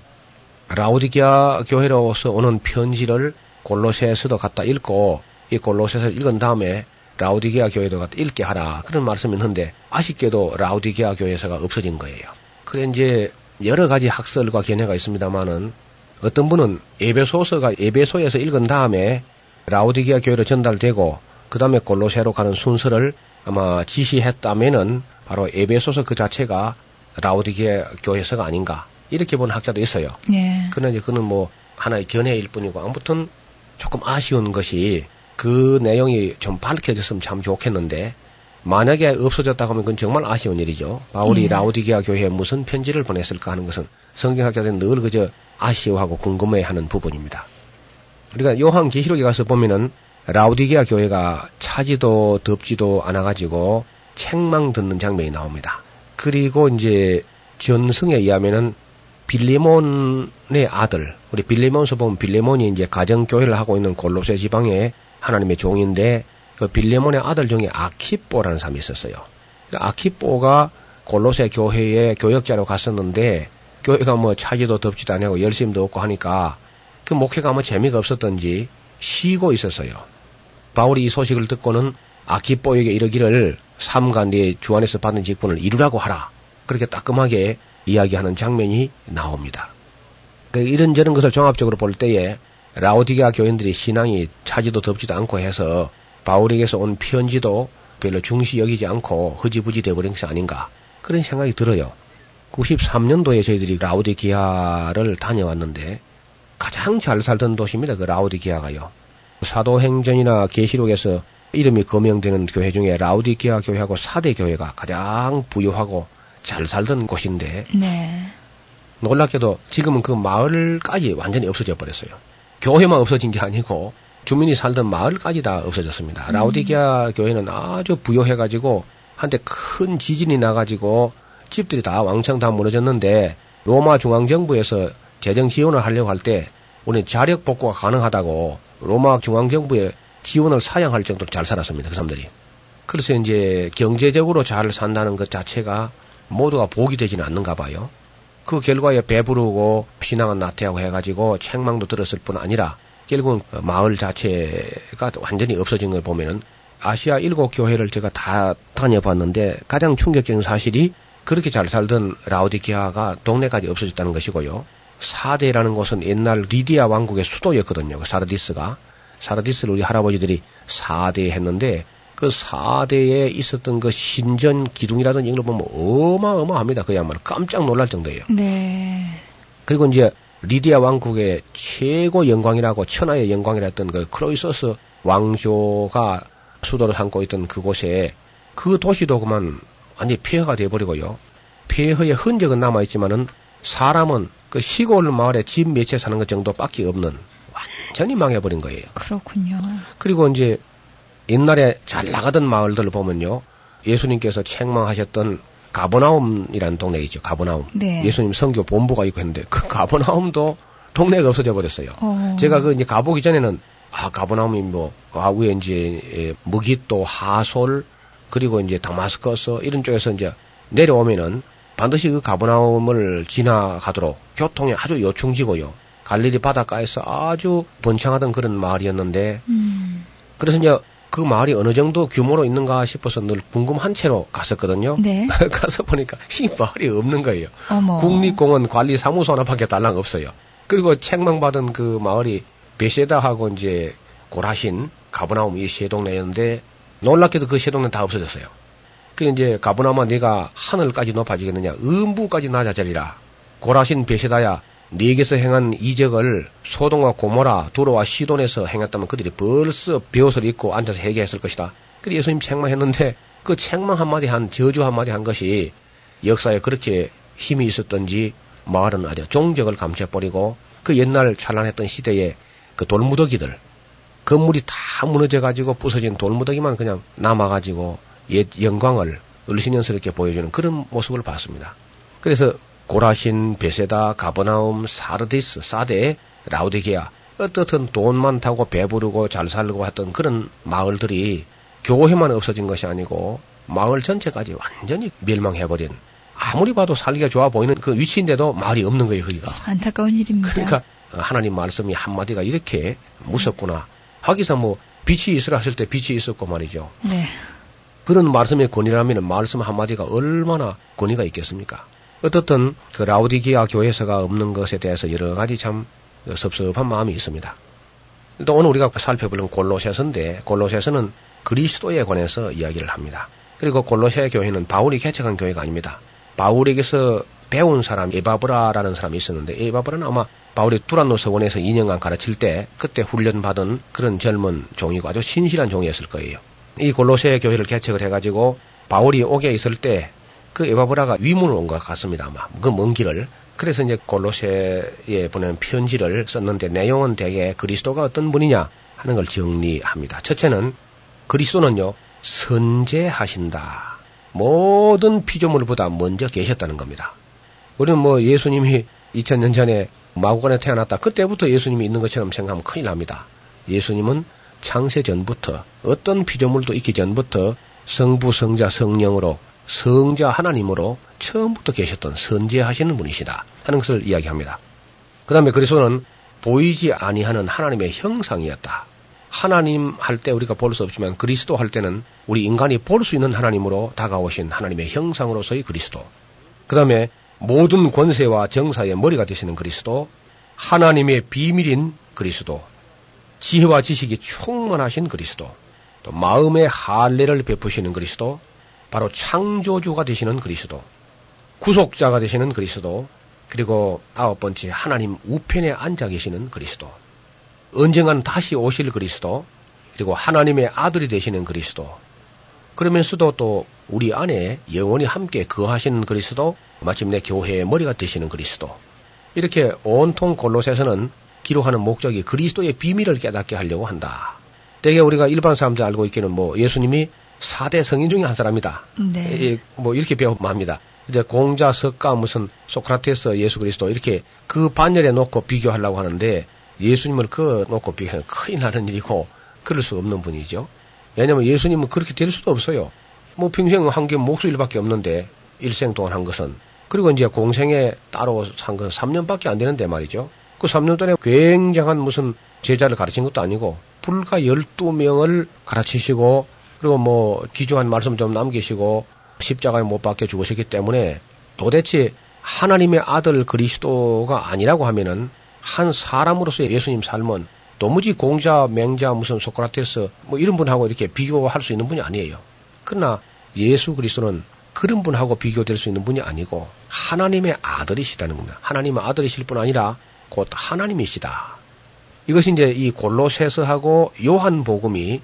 라오디게아 교회로서 오는 편지를 골로새서도 갖다 읽고 이 골로새서 읽은 다음에 라오디게아 교회도 읽게 하라 그런 말씀이 있는데 아쉽게도 라오디게아 교회서가 없어진 거예요. 그래 이제 여러 가지 학설과 견해가 있습니다만은 어떤 분은 에베소서가 에베소에서 읽은 다음에 라오디게아 교회로 전달되고 그 다음에 골로새로 가는 순서를 아마 지시했다면은 바로 에베소서 그 자체가 라오디게아 교회서가 아닌가 이렇게 보는 학자도 있어요. 예. 그러나 이제 그는 뭐 하나의 견해일 뿐이고 아무튼 조금 아쉬운 것이 그 내용이 좀 밝혀졌으면 참 좋겠는데 만약에 없어졌다고 하면 그건 정말 아쉬운 일이죠. 바울이 예. 라오디게아 교회에 무슨 편지를 보냈을까 하는 것은 성경학자들은 늘 그저 아쉬워하고 궁금해하는 부분입니다. 그러니까 요한 계시록에 가서 보면은 라오디게아 교회가 차지도 덥지도 않아가지고 책망 듣는 장면이 나옵니다. 그리고 이제 전승에 의하면은 빌레몬의 아들, 우리 빌레몬서 보면 빌레몬이 이제 가정교회를 하고 있는 골로새 지방의 하나님의 종인데 그 빌레몬의 아들 중에 아키뽀라는 사람이 있었어요. 그 아키뽀가 골로새 교회에 교역자로 갔었는데 교회가 뭐 차지도 덥지도 않고 열심도 없고 하니까 그 목회가 뭐 재미가 없었던지 쉬고 있었어요. 바울이 이 소식을 듣고는 아키뽀에게 이르기를 삼가 네 주 안에서 받은 직분을 이루라고 하라. 그렇게 따끔하게 이야기하는 장면이 나옵니다. 그 이런저런 것을 종합적으로 볼 때에 라오디게아 교인들이 신앙이 차지도 덥지도 않고 해서 바울에게서 온 편지도 별로 중시 여기지 않고 흐지부지 돼버린 것이 아닌가 그런 생각이 들어요. 93년도에 저희들이 라오디게아를 다녀왔는데 가장 잘 살던 도시입니다. 그 라오디게아가요. 사도행전이나 계시록에서 이름이 거명되는 교회 중에 라우디게아 교회하고 사대 교회가 가장 부유하고 잘 살던 곳인데 네. 놀랍게도 지금은 그 마을까지 완전히 없어져 버렸어요. 교회만 없어진 게 아니고 주민이 살던 마을까지 다 없어졌습니다. 라우디게아 교회는 아주 부유해가지고 한때 큰 지진이 나가지고 집들이 다 왕창 다 무너졌는데 로마 중앙정부에서 재정 지원을 하려고 할 때 우리는 자력 복구가 가능하다고 로마 중앙정부에 지원을 사양할 정도로 잘 살았습니다. 그 사람들이. 그래서 이제 경제적으로 잘 산다는 것 자체가 모두가 복이 되지는 않는가 봐요. 그 결과에 배부르고 신앙은 나태하고 해가지고 책망도 들었을 뿐 아니라 결국은 그 마을 자체가 완전히 없어진 걸 보면은 아시아 일곱 교회를 제가 다 다녀봤는데 가장 충격적인 사실이 그렇게 잘 살던 라오디게아가 동네까지 없어졌다는 것이고요. 사대라는 곳은 옛날 리디아 왕국의 수도였거든요. 그 사르디스가. 사르디스를 우리 할아버지들이 사대 했는데 그 사대에 있었던 그 신전 기둥이라든지 이런 걸 보면 어마어마합니다. 그야말로 깜짝 놀랄 정도예요. 네. 그리고 이제 리디아 왕국의 최고 영광이라고 천하의 영광이라 했던 그 크로이서스 왕조가 수도를 삼고 있던 그곳에 그 도시도 그만 완전히 폐허가 돼버리고요. 폐허의 흔적은 남아있지만은 사람은 그 시골 마을에 집 몇 채 사는 것 정도밖에 없는 완전히 망해버린 거예요. 그렇군요. 그리고 이제 옛날에 잘 나가던 마을들을 보면요. 예수님께서 책망하셨던 가버나움이라는 동네 있죠. 가버나움. 네. 예수님 성교 본부가 있고 했는데 그 가버나움도 동네가 없어져 버렸어요. 어. 제가 그 이제 가보기 전에는 아 가버나움이 뭐 아우에 이제 예, 무기또 하솔 그리고 이제 다마스커스 이런 쪽에서 이제 내려오면은 반드시 그 가버나움을 지나가도록 교통이 아주 요충지고요. 갈릴리 바닷가에서 아주 번창하던 그런 마을이었는데 음. 그래서 이제 그 마을이 어느 정도 규모로 있는가 싶어서 늘 궁금한 채로 갔었거든요. 네. 가서 보니까 이 마을이 없는 거예요. 어머. 국립공원 관리 사무소 하나밖에 달랑 없어요. 그리고 책망받은 그 마을이 베세다하고 이제 고라신 가브나움 이 세 동네였는데 놀랍게도 그 세 동네 다 없어졌어요. 그 이제 가브나움아 네가 하늘까지 높아지겠느냐 음부까지 낮아지리라. 고라신 베세다야 네게서 행한 이적을 소동과 고모라 두로와 시돈에서 행했다면 그들이 벌써 배옷을 입고 앉아서 회개했을 것이다. 그래 예수님 책망했는데 그 책망 한마디 한 저주 한마디 한 것이 역사에 그렇게 힘이 있었던지 마을은 아주 종적을 감춰버리고 그 옛날 찬란했던 시대의 그 돌무더기들 건물이 다 무너져가지고 부서진 돌무더기만 그냥 남아가지고 옛 영광을 을신연스럽게 보여주는 그런 모습을 봤습니다. 그래서 고라신, 베세다, 가버나움, 사르디스, 사데, 라우디게아 어떻든 돈 많다고 배부르고 잘 살고 했던 그런 마을들이 교회만 없어진 것이 아니고 마을 전체까지 완전히 멸망해버린 아무리 봐도 살기가 좋아 보이는 그 위치인데도 마을이 없는 거예요, 거기가. 안타까운 일입니다. 그러니까 하나님 말씀이 한마디가 이렇게 무섭구나. 하기사 뭐 빛이 있으라 했을 때 빛이 있었고 말이죠. 네. 그런 말씀의 권위라면 말씀 한마디가 얼마나 권위가 있겠습니까? 어떻든 그 라우디기아 교회에서가 없는 것에 대해서 여러 가지 참 섭섭한 마음이 있습니다. 또 오늘 우리가 살펴볼 골로새서인데 골로새서는 그리스도에 관해서 이야기를 합니다. 그리고 골로새 교회는 바울이 개척한 교회가 아닙니다. 바울에게서 배운 사람 에바브라라는 사람이 있었는데 에바브라는 아마 바울이 두란노 서 원에서 2년간 가르칠 때 그때 훈련받은 그런 젊은 종이고 아주 신실한 종이었을 거예요. 이 골로새 교회를 개척을 해가지고 바울이 오게 있을 때 그 에바브라가 위문을 온 것 같습니다. 아마 그 먼 길을 그래서 이제 골로새에 보낸 편지를 썼는데 내용은 대개 그리스도가 어떤 분이냐 하는 걸 정리합니다. 첫째는 그리스도는요 선제하신다. 모든 피조물보다 먼저 계셨다는 겁니다. 우리는 뭐 예수님이 2000년 전에 마구간에 태어났다. 그때부터 예수님이 있는 것처럼 생각하면 큰일 납니다. 예수님은 창세 전부터 어떤 피조물도 있기 전부터 성부, 성자, 성령으로 성자 하나님으로 처음부터 계셨던 선제하시는 분이시다 하는 것을 이야기합니다. 그 다음에 그리스도는 보이지 아니하는 하나님의 형상이었다. 하나님 할 때 우리가 볼 수 없지만 그리스도 할 때는 우리 인간이 볼 수 있는 하나님으로 다가오신 하나님의 형상으로서의 그리스도. 그 다음에 모든 권세와 정사의 머리가 되시는 그리스도, 하나님의 비밀인 그리스도, 지혜와 지식이 충만하신 그리스도, 또 마음의 할례를 베푸시는 그리스도, 바로 창조주가 되시는 그리스도, 구속자가 되시는 그리스도, 그리고 아홉 번째 하나님 우편에 앉아 계시는 그리스도, 언젠가는 다시 오실 그리스도, 그리고 하나님의 아들이 되시는 그리스도, 그러면서도 또 우리 안에 영원히 함께 거하시는 그리스도, 마침내 교회의 머리가 되시는 그리스도. 이렇게 온통 골로새서는 기록하는 목적이 그리스도의 비밀을 깨닫게 하려고 한다. 대개 우리가 일반 사람들 알고 있기는 뭐 예수님이 4대 성인 중에 한 사람이다. 네. 뭐 이렇게 배우면 합니다. 이제 공자, 석가, 무슨 소크라테스, 예수 그리스도 이렇게 그 반열에 놓고 비교하려고 하는데 예수님을 그 놓고 비교하면 큰일 나는 일이고 그럴 수 없는 분이죠. 왜냐하면 예수님은 그렇게 될 수도 없어요. 뭐 평생 한 게 목수일밖에 없는데 일생 동안 한 것은 그리고 이제 공생에 따로 산 것은 3년밖에 안 되는데 말이죠. 그 3년 동안에 굉장한 무슨 제자를 가르친 것도 아니고 불과 12명을 가르치시고 그리고 뭐 기중한 말씀 좀 남기시고 십자가에 못 박혀 죽으셨기 때문에 도대체 하나님의 아들 그리스도가 아니라고 하면은 한 사람으로서의 예수님 삶은 도무지 공자, 맹자, 무슨 소크라테스 뭐 이런 분하고 이렇게 비교할 수 있는 분이 아니에요. 그러나 예수 그리스도는 그런 분하고 비교될 수 있는 분이 아니고 하나님의 아들이시다는 겁니다. 하나님의 아들이실 뿐 아니라 곧 하나님이시다. 이것이 이제 이 골로새서하고 요한복음이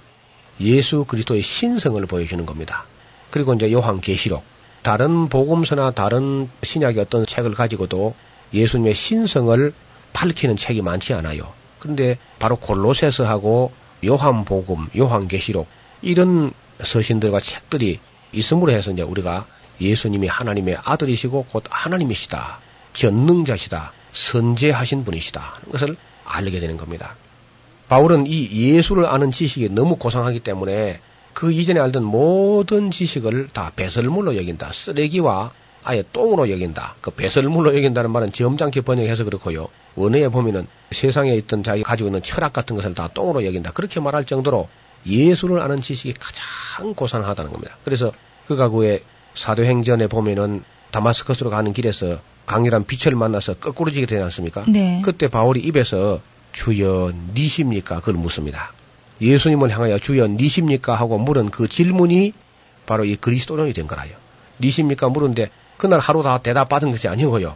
예수 그리스도의 신성을 보여주는 겁니다. 그리고 이제 요한 계시록 다른 복음서나 다른 신약의 어떤 책을 가지고도 예수님의 신성을 밝히는 책이 많지 않아요. 그런데 바로 골로새서하고 요한복음, 요한계시록 이런 서신들과 책들이 있음으로 해서 이제 우리가 예수님이 하나님의 아들이시고 곧 하나님이시다. 전능자시다. 선제하신 분이시다. 그것을 알게 되는 겁니다. 바울은 이 예수를 아는 지식이 너무 고상하기 때문에 그 이전에 알던 모든 지식을 다 배설물로 여긴다. 쓰레기와 아예 똥으로 여긴다. 그 배설물로 여긴다는 말은 점잖게 번역해서 그렇고요. 원어에 보면은 세상에 있던 자기 가지고 있는 철학 같은 것을 다 똥으로 여긴다. 그렇게 말할 정도로 예수를 아는 지식이 가장 고상하다는 겁니다. 그래서 그가 그의 사도행전에 보면은 다마스커스로 가는 길에서 강렬한 빛을 만나서 거꾸로지게 되지 않습니까? 네. 그때 바울이 입에서 주여 니십니까? 그걸 묻습니다. 예수님을 향하여 주여 니십니까? 하고 물은 그 질문이 바로 이 그리스도론이 된 거라요. 니십니까? 물은데 그날 하루 다 대답 받은 것이 아니고요.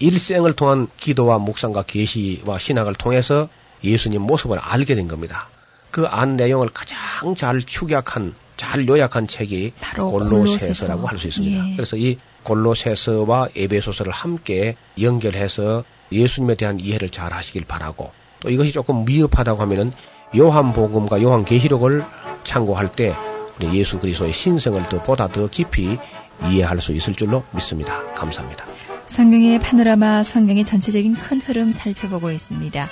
일생을 통한 기도와 묵상과 계시와 신학을 통해서 예수님 모습을 알게 된 겁니다. 그 안 내용을 가장 잘 축약한 잘 요약한 책이 바로 골로새서라고 할 수 있습니다. 예. 그래서 이 골로새서와 에베소서를 함께 연결해서 예수님에 대한 이해를 잘 하시길 바라고 또 이것이 조금 미흡하다고 하면은 요한복음과 요한계시록을 참고할 때 우리 예수 그리스도의 신성을 더 보다 더 깊이 이해할 수 있을 줄로 믿습니다. 감사합니다. 성경의 파노라마, 성경의 전체적인 큰 흐름 살펴보고 있습니다.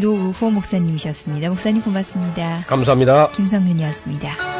노우호 목사님이셨습니다. 목사님 고맙습니다. 감사합니다. 김성윤이었습니다.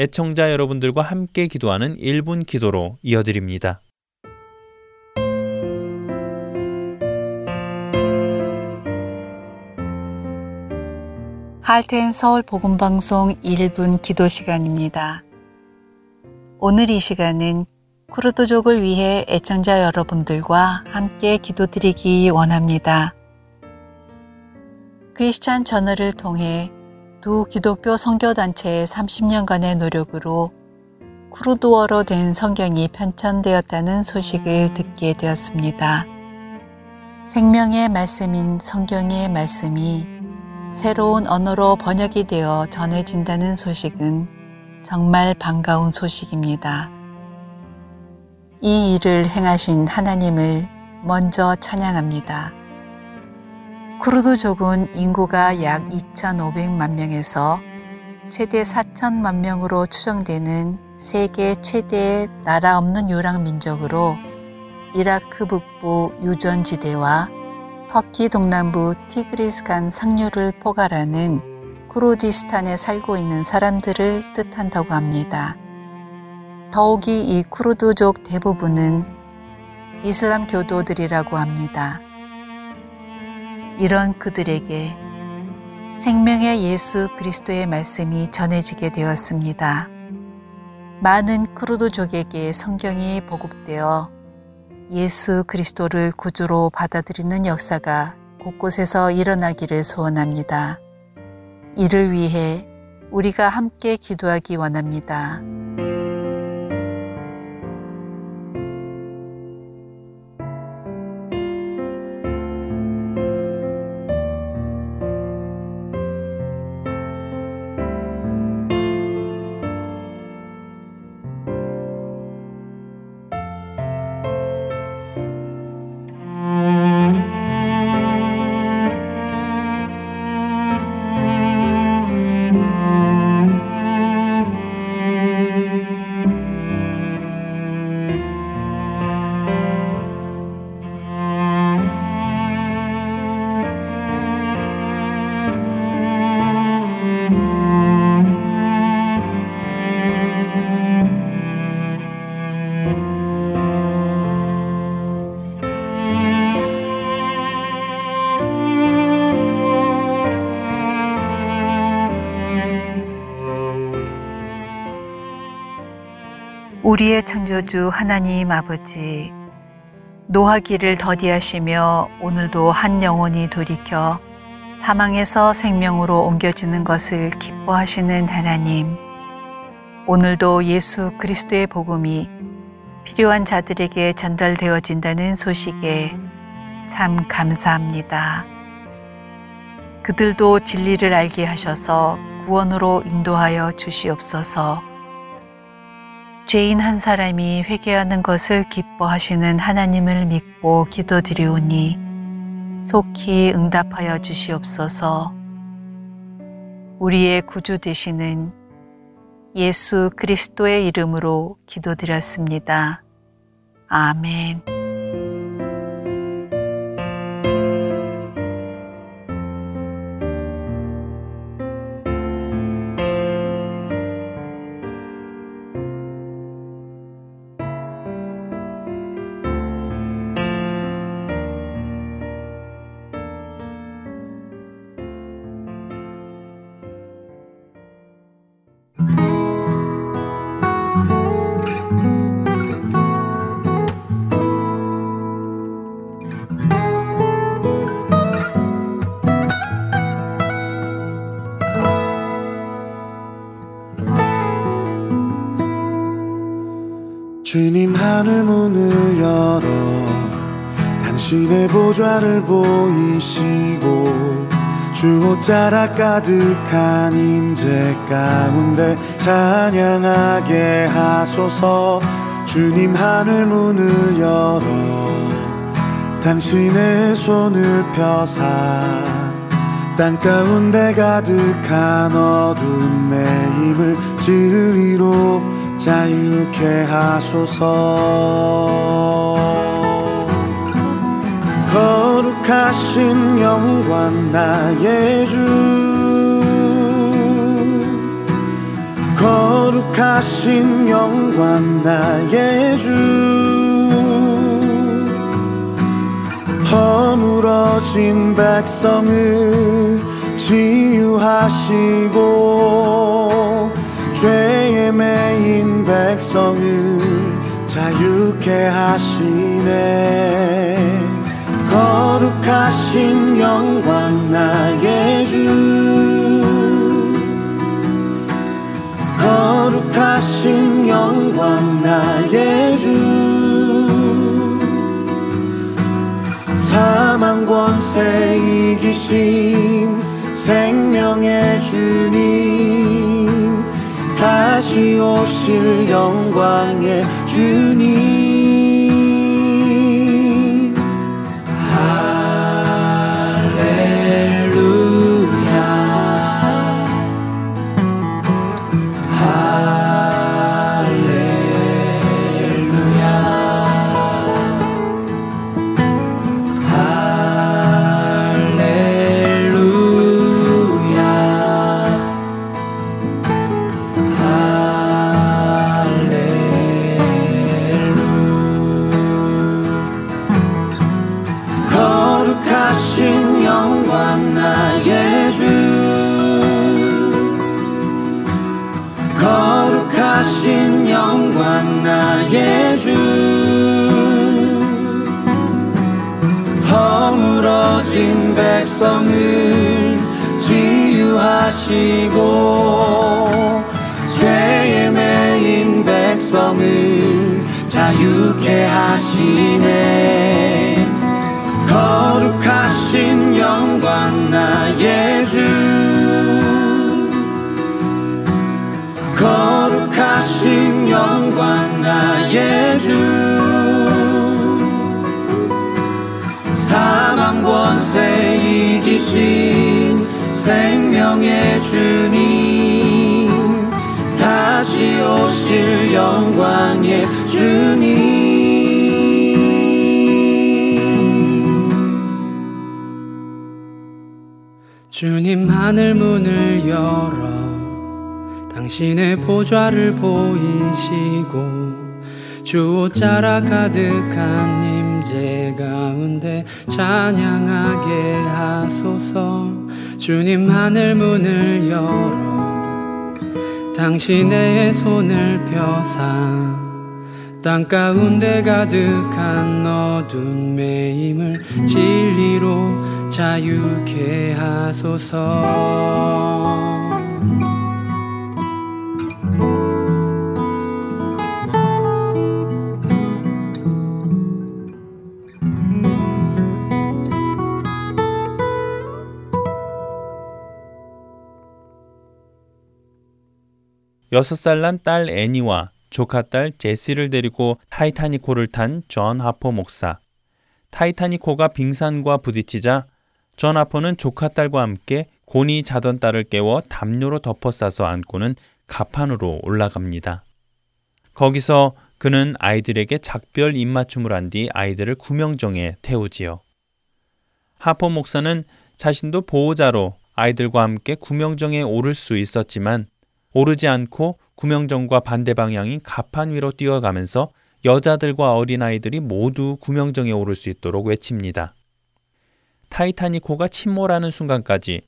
애청자 여러분들과 함께 기도하는 1분 기도로 이어드립니다. 할텐 서울 복음 방송 1분 기도 시간입니다. 오늘 이 시간은 쿠르드족을 위해 애청자 여러분들과 함께 기도드리기 원합니다. 크리스찬 저널을 통해 두 기독교 선교단체의 30년간의 노력으로 쿠르드어로 된 성경이 편찬되었다는 소식을 듣게 되었습니다. 생명의 말씀인 성경의 말씀이 새로운 언어로 번역이 되어 전해진다는 소식은 정말 반가운 소식입니다. 이 일을 행하신 하나님을 먼저 찬양합니다. 쿠르드족은 인구가 약 2,500만 명에서 최대 4천만 명으로 추정되는 세계 최대의 나라 없는 유랑 민족으로 이라크 북부 유전지대와 터키 동남부 티그리스간 상류를 포괄하는 쿠르디스탄에 살고 있는 사람들을 뜻한다고 합니다. 더욱이 이 쿠르드족 대부분은 이슬람 교도들이라고 합니다. 이런 그들에게 생명의 예수 그리스도의 말씀이 전해지게 되었습니다. 많은 쿠르드족에게 성경이 보급되어 예수 그리스도를 구주로 받아들이는 역사가 곳곳에서 일어나기를 소원합니다. 이를 위해 우리가 함께 기도하기 원합니다. 우리의 창조주 하나님 아버지, 노하기를 더디하시며 오늘도 한 영혼이 돌이켜 사망에서 생명으로 옮겨지는 것을 기뻐하시는 하나님, 오늘도 예수 그리스도의 복음이 필요한 자들에게 전달되어진다는 소식에 참 감사합니다. 그들도 진리를 알게 하셔서 구원으로 인도하여 주시옵소서. 죄인 한 사람이 회개하는 것을 기뻐하시는 하나님을 믿고 기도드리오니 속히 응답하여 주시옵소서. 우리의 구주 되시는 예수 그리스도의 이름으로 기도드렸습니다. 아멘. 신의 보좌를 보이시고 주 옷자락 가득한 임재 가운데 찬양하게 하소서. 주님 하늘 문을 열어 당신의 손을 펴사 땅 가운데 가득한 어둠의 힘을 진리로 자유케 하소서 거룩하신 영광 나의 주. 거룩하신 영광 나의 주. 허물어진 백성을 치유하시고 죄에 매인 백성을 자유케 하시네 거룩하신 영광 나의 주. 거룩하신 영광 나의 주. 사망 권세 이기신 생명의 주님 다시 오실 영광의 주님 영광 나의 주. 허물어진 백성을 치유하시고 죄에 매인 백성을 자유케 하시네. 거룩하신 영광 나의 주 영광 나의 주. 사망 권세 이기신 생명의 주님 다시 오실 영광의 주님. 주님 하늘 문을 열어 당신의 보좌를 보이시고 주 옷자락 가득한 임재 가운데 찬양하게 하소서. 주님 하늘 문을 열어 당신의 손을 펴사. 땅 가운데 가득한 어둠의 힘을 진리로 자유케 하소서 6살 난 딸 애니와 조카 딸 제시를 데리고 타이타닉호를 탄 존 하퍼 목사. 타이타닉호가 빙산과 부딪히자 존 하퍼는 조카 딸과 함께 곤히 자던 딸을 깨워 담요로 덮어 싸서 안고는 갑판으로 올라갑니다. 거기서 그는 아이들에게 작별 입맞춤을 한 뒤 아이들을 구명정에 태우지요. 하퍼 목사는 자신도 보호자로 아이들과 함께 구명정에 오를 수 있었지만 오르지 않고 구명정과 반대 방향인 갑판 위로 뛰어가면서 여자들과 어린아이들이 모두 구명정에 오를 수 있도록 외칩니다. 타이타닉호가 침몰하는 순간까지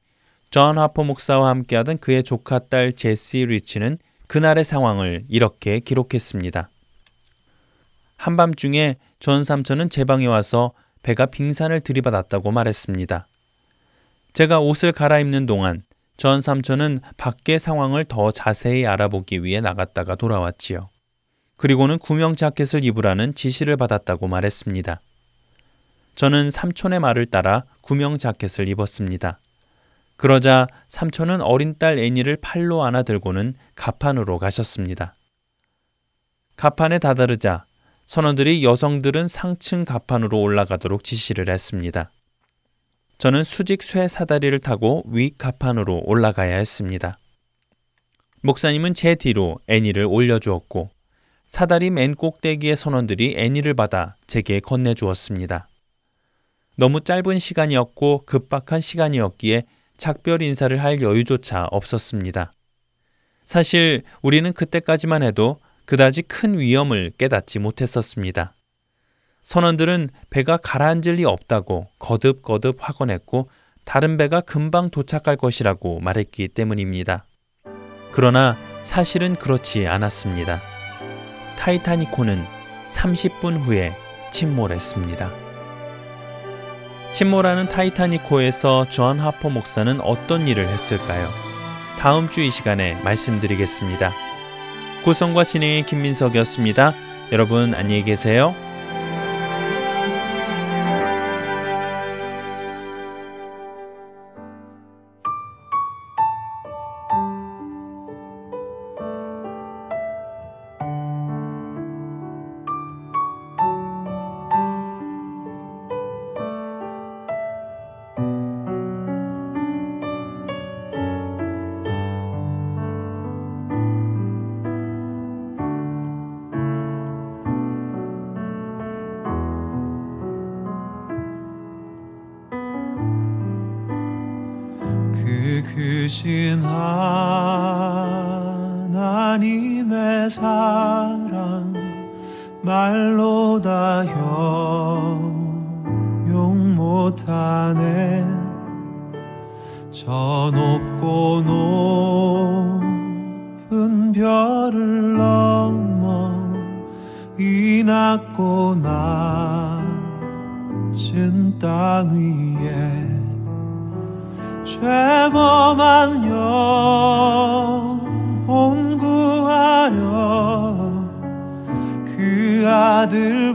존 하퍼 목사와 함께하던 그의 조카 딸 제시 리치는 그날의 상황을 이렇게 기록했습니다. 한밤중에 존 삼촌은 제 방에 와서 배가 빙산을 들이받았다고 말했습니다. 제가 옷을 갈아입는 동안 전 삼촌은 밖의 상황을 더 자세히 알아보기 위해 나갔다가 돌아왔지요. 그리고는 구명 자켓을 입으라는 지시를 받았다고 말했습니다. 저는 삼촌의 말을 따라 구명 자켓을 입었습니다. 그러자 삼촌은 어린 딸 애니를 팔로 안아 들고는 가판으로 가셨습니다. 가판에 다다르자 선원들이 여성들은 상층 가판으로 올라가도록 지시를 했습니다. 저는 수직 쇠 사다리를 타고 위 가판으로 올라가야 했습니다. 목사님은 제 뒤로 애니를 올려주었고 사다리 맨 꼭대기의 선원들이 애니를 받아 제게 건네주었습니다. 너무 짧은 시간이었고 급박한 시간이었기에 작별 인사를 할 여유조차 없었습니다. 사실 우리는 그때까지만 해도 그다지 큰 위험을 깨닫지 못했었습니다. 선원들은 배가 가라앉을 리 없다고 거듭거듭 확언했고 다른 배가 금방 도착할 것이라고 말했기 때문입니다. 그러나 사실은 그렇지 않았습니다. 타이타닉호는 30분 후에 침몰했습니다. 침몰하는 타이타닉호에서 존 하퍼 목사는 어떤 일을 했을까요? 다음 주 이 시간에 말씀드리겠습니다. 구성과 진행의 김민석이었습니다. 여러분 안녕히 계세요. 낮고 낮은 땅 위에 죄범한 영혼 구하려 그 아들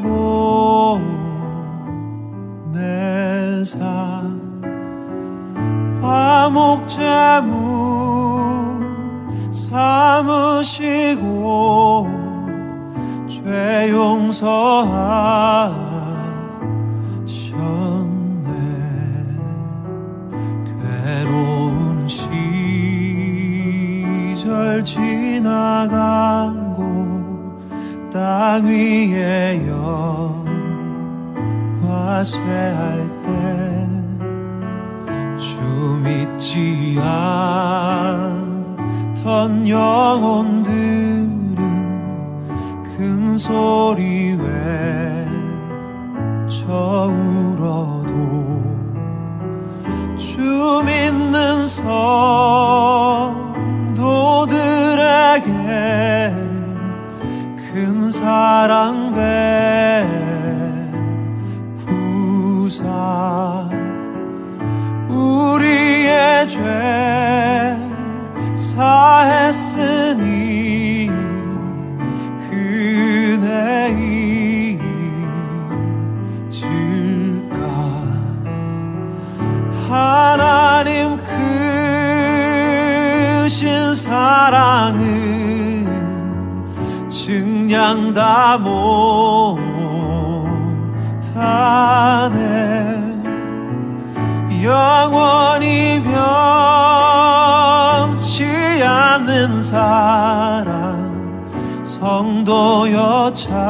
보내사 화목제물 삼으시고 죄 용서하 외로운 시절 지나가고 땅 위에 영화 쇠할 때 주 믿지 않던 영혼들은 큰 소리 외쳐 울어도 주 믿는 성도들에게 큰 사랑 베푸사 우리의 죄 사했으니 그냥 다 못하네. 영원히 변치 않는 사랑 성도여 찬양하세.